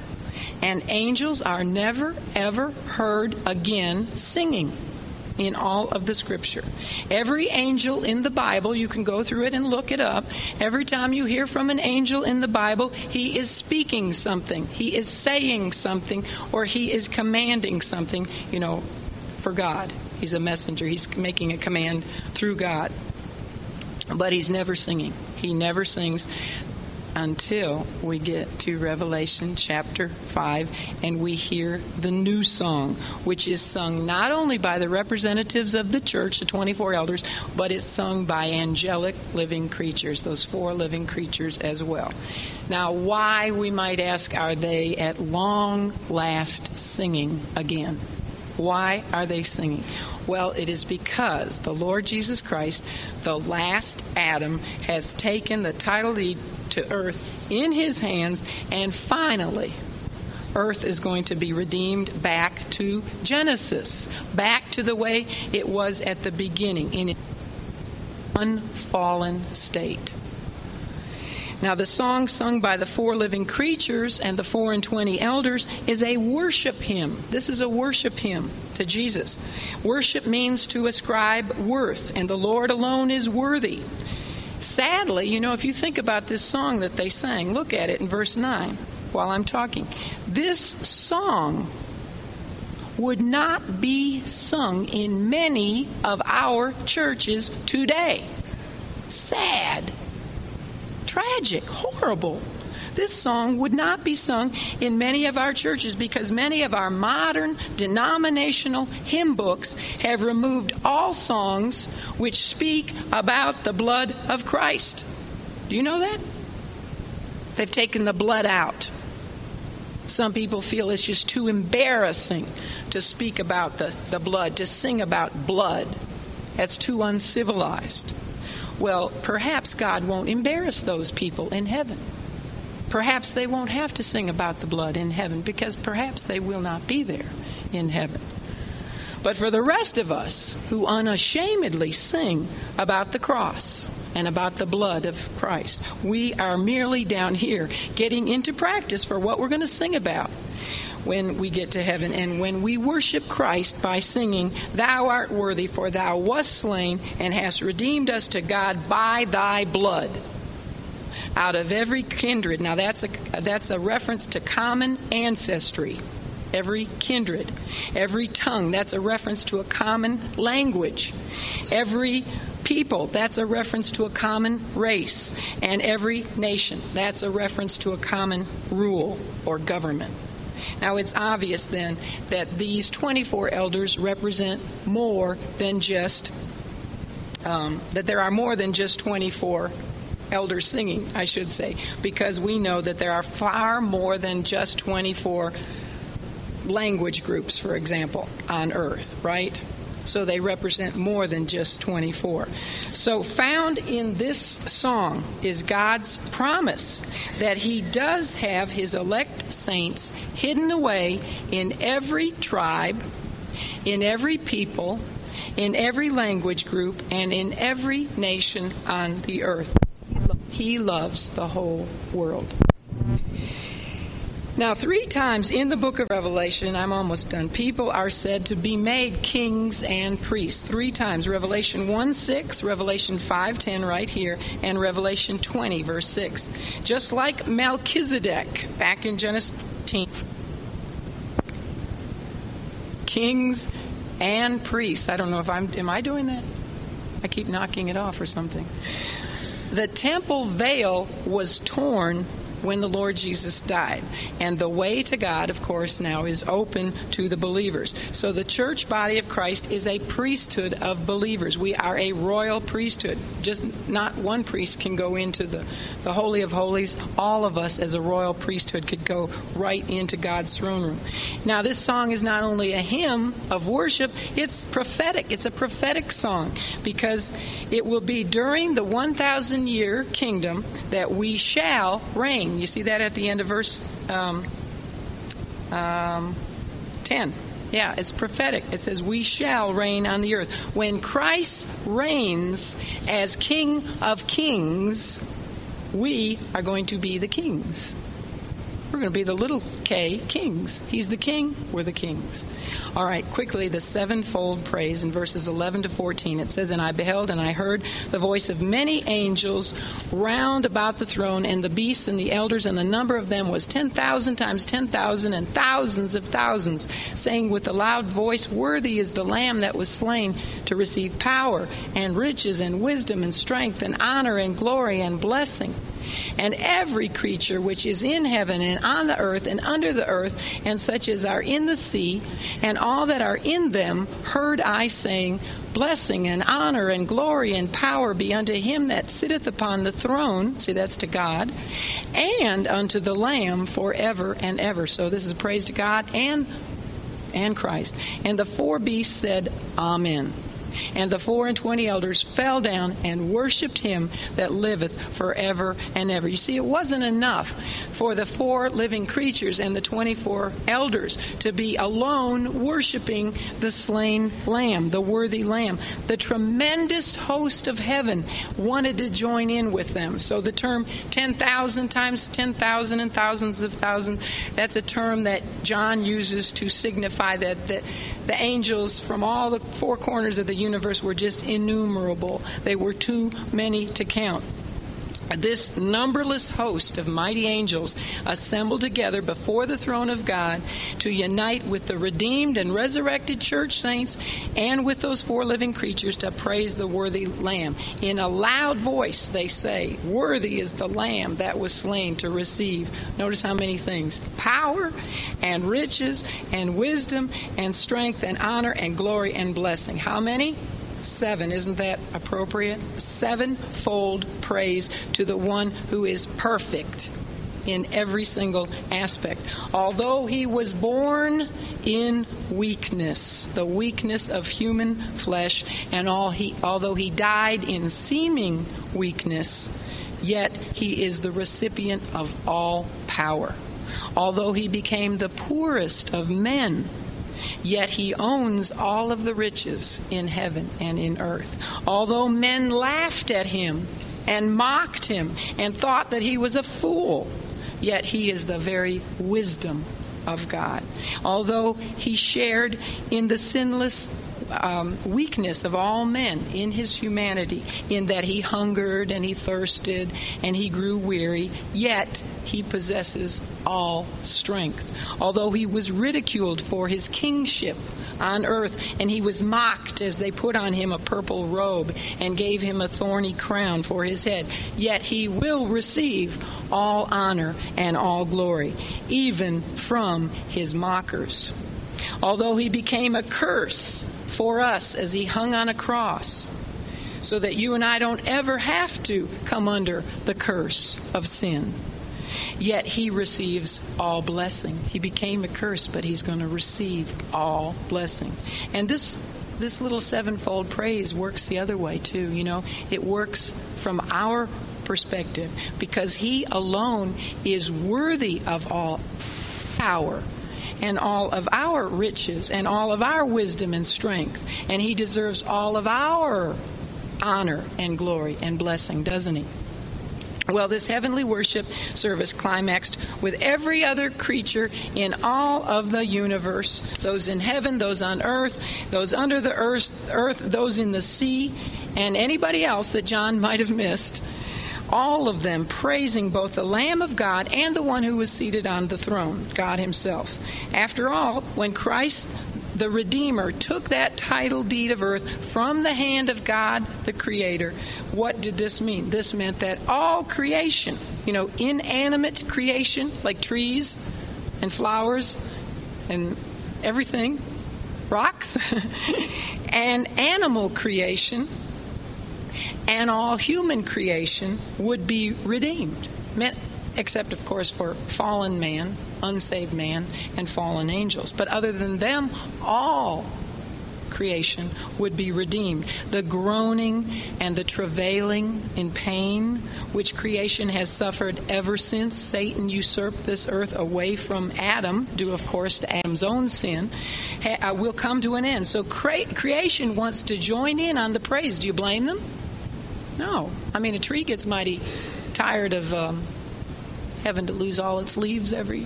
And angels are never, ever heard again singing in all of the scripture. Every angel in the Bible, you can go through it and look it up. Every time you hear from an angel in the Bible, he is speaking something, he is saying something, or he is commanding something, you know, for God. He's a messenger, he's making a command through God. But he's never singing. He never sings until we get to Revelation chapter 5 and we hear the new song, which is sung not only by the representatives of the church, the 24 elders, but it's sung by angelic living creatures, those four living creatures as well. Now, why, we might ask, are they at long last singing again? Why are they singing? Well, it is because the Lord Jesus Christ, the last Adam, has taken the title deed to earth in his hands, and finally, earth is going to be redeemed back to Genesis, back to the way it was at the beginning, in an unfallen state. Now, the song sung by the four living creatures and the four and twenty elders is a worship hymn. This is a worship hymn to Jesus. Worship means to ascribe worth, and the Lord alone is worthy. Sadly, you know, if you think about this song that they sang, look at it in verse 9 while I'm talking. This song would not be sung in many of our churches today. Sad, tragic, horrible this song would not be sung in many of our churches because many of our modern denominational hymn books have removed all songs which speak about the blood of Christ. Do you know that? They've taken the blood out. Some people feel it's just too embarrassing to speak about the, the blood, to sing about blood. That's too uncivilized. Well, perhaps God won't embarrass those people in heaven. Perhaps they won't have to sing about the blood in heaven because perhaps they will not be there in heaven. But for the rest of us who unashamedly sing about the cross and about the blood of Christ, we are merely down here getting into practice for what we're going to sing about when we get to heaven and when we worship Christ by singing, Thou art worthy, for thou wast slain and hast redeemed us to God by thy blood out of every kindred. Now that's a that's a reference to common ancestry. Every kindred, every tongue, that's a reference to a common language. Every people, that's a reference to a common race. And every nation, that's a reference to a common rule or government. Now, it's obvious then that these 24 elders represent more than just, um, that there are more than just 24 elders singing, I should say, because we know that there are far more than just 24 language groups, for example, on earth, right? So they represent more than just 24. So, found in this song is God's promise that He does have His elect saints hidden away in every tribe, in every people, in every language group, and in every nation on the earth. He loves the whole world. Now, three times in the book of Revelation, I'm almost done, people are said to be made kings and priests. Three times. Revelation 1 6, Revelation 5 10, right here, and Revelation 20, verse 6. Just like Melchizedek back in Genesis 15. Kings and priests. I don't know if I'm, am I doing that? I keep knocking it off or something. The temple veil was torn when the Lord Jesus died. And the way to God, of course, now is open to the believers. So the church body of Christ is a priesthood of believers. We are a royal priesthood. Just not one priest can go into the, the Holy of Holies. All of us as a royal priesthood could go right into God's throne room. Now, this song is not only a hymn of worship, it's prophetic. It's a prophetic song because it will be during the 1,000 year kingdom that we shall reign. You see that at the end of verse um, um, 10. Yeah, it's prophetic. It says, We shall reign on the earth. When Christ reigns as King of kings, we are going to be the kings. We're going to be the little k kings. He's the king, we're the kings. All right, quickly, the sevenfold praise in verses 11 to 14. It says, And I beheld and I heard the voice of many angels round about the throne, and the beasts and the elders, and the number of them was 10,000 times 10,000 and thousands of thousands, saying with a loud voice, Worthy is the Lamb that was slain to receive power and riches and wisdom and strength and honor and glory and blessing and every creature which is in heaven and on the earth and under the earth, and such as are in the sea, and all that are in them, heard I saying, Blessing and honor and glory and power be unto him that sitteth upon the throne. See, that's to God. And unto the Lamb forever and ever. So this is praise to God and and Christ. And the four beasts said, Amen. And the four and twenty elders fell down and worshipped him that liveth forever and ever. You see, it wasn't enough for the four living creatures and the 24 elders to be alone worshiping the slain lamb, the worthy lamb. The tremendous host of heaven wanted to join in with them. So the term 10,000 times 10,000 and thousands of thousands, that's a term that John uses to signify that, that the angels from all the four corners of the universe were just innumerable. They were too many to count this numberless host of mighty angels assembled together before the throne of God to unite with the redeemed and resurrected church saints and with those four living creatures to praise the worthy Lamb. In a loud voice, they say, Worthy is the Lamb that was slain to receive. Notice how many things power and riches and wisdom and strength and honor and glory and blessing. How many? Seven. Isn't that appropriate? Sevenfold praise to the one who is perfect in every single aspect. Although he was born in weakness, the weakness of human flesh, and all he, although he died in seeming weakness, yet he is the recipient of all power. Although he became the poorest of men, Yet he owns all of the riches in heaven and in earth. Although men laughed at him and mocked him and thought that he was a fool, yet he is the very wisdom of God. Although he shared in the sinless um, weakness of all men in his humanity, in that he hungered and he thirsted and he grew weary, yet he possesses all strength. Although he was ridiculed for his kingship on earth, and he was mocked as they put on him a purple robe and gave him a thorny crown for his head, yet he will receive all honor and all glory, even from his mockers. Although he became a curse for us as he hung on a cross, so that you and I don't ever have to come under the curse of sin. Yet he receives all blessing. He became a curse, but he's going to receive all blessing. And this this little sevenfold praise works the other way too, you know. It works from our perspective because he alone is worthy of all power and all of our riches and all of our wisdom and strength. And he deserves all of our honor and glory and blessing, doesn't he? Well, this heavenly worship service climaxed with every other creature in all of the universe those in heaven, those on earth, those under the earth, earth those in the sea, and anybody else that John might have missed all of them praising both the Lamb of God and the one who was seated on the throne, God Himself. After all, when Christ the Redeemer took that title deed of earth from the hand of God the Creator, what did this mean? This meant that all creation, you know, inanimate creation, like trees and flowers and everything, rocks, and animal creation, and all human creation would be redeemed. Except, of course, for fallen man, unsaved man, and fallen angels. But other than them, all creation would be redeemed. The groaning and the travailing in pain, which creation has suffered ever since Satan usurped this earth away from Adam, due, of course, to Adam's own sin, uh, will come to an end. So cre- creation wants to join in on the praise. Do you blame them? No. I mean, a tree gets mighty tired of um, having to lose all its leaves every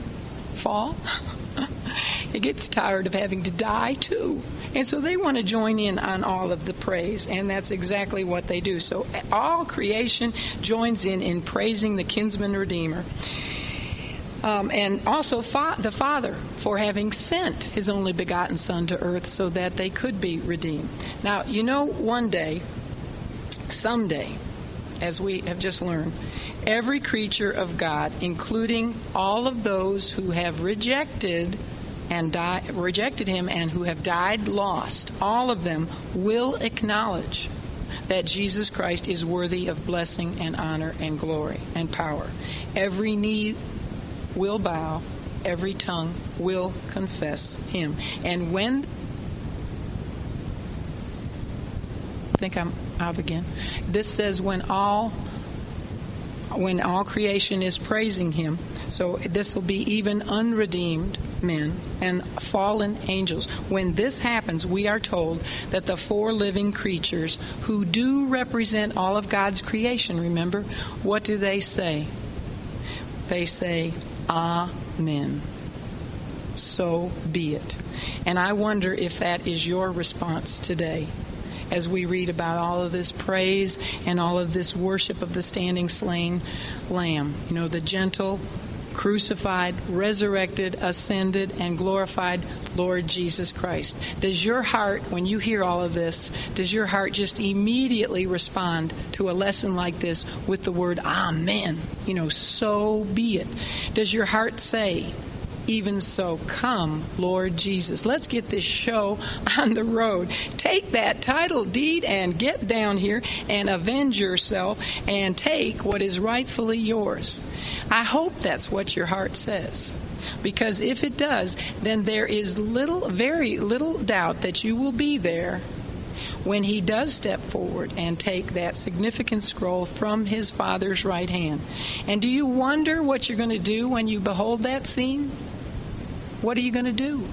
fall. it gets tired of having to die, too. And so they want to join in on all of the praise, and that's exactly what they do. So all creation joins in in praising the kinsman redeemer. Um, and also fa- the Father for having sent His only begotten Son to earth so that they could be redeemed. Now, you know, one day someday, as we have just learned, every creature of God, including all of those who have rejected and die, rejected him and who have died lost, all of them will acknowledge that Jesus Christ is worthy of blessing and honor and glory and power. Every knee will bow, every tongue will confess him. And when I think I'm out again. This says when all when all creation is praising him. So this will be even unredeemed men and fallen angels. When this happens, we are told that the four living creatures who do represent all of God's creation, remember, what do they say? They say, Amen. So be it. And I wonder if that is your response today as we read about all of this praise and all of this worship of the standing slain lamb. You know, the gentle, crucified, resurrected, ascended, and glorified Lord Jesus Christ. Does your heart, when you hear all of this, does your heart just immediately respond to a lesson like this with the word Amen? You know, so be it. Does your heart say, even so, come, Lord Jesus. Let's get this show on the road. Take that title deed and get down here and avenge yourself and take what is rightfully yours. I hope that's what your heart says. Because if it does, then there is little, very little doubt that you will be there when he does step forward and take that significant scroll from his father's right hand. And do you wonder what you're going to do when you behold that scene? What are you going to do?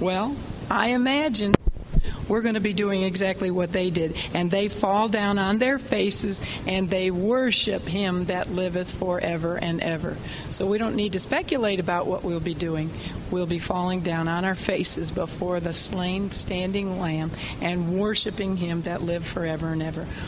Well, I imagine we're going to be doing exactly what they did. And they fall down on their faces and they worship him that liveth forever and ever. So we don't need to speculate about what we'll be doing. We'll be falling down on our faces before the slain standing lamb and worshiping him that lived forever and ever.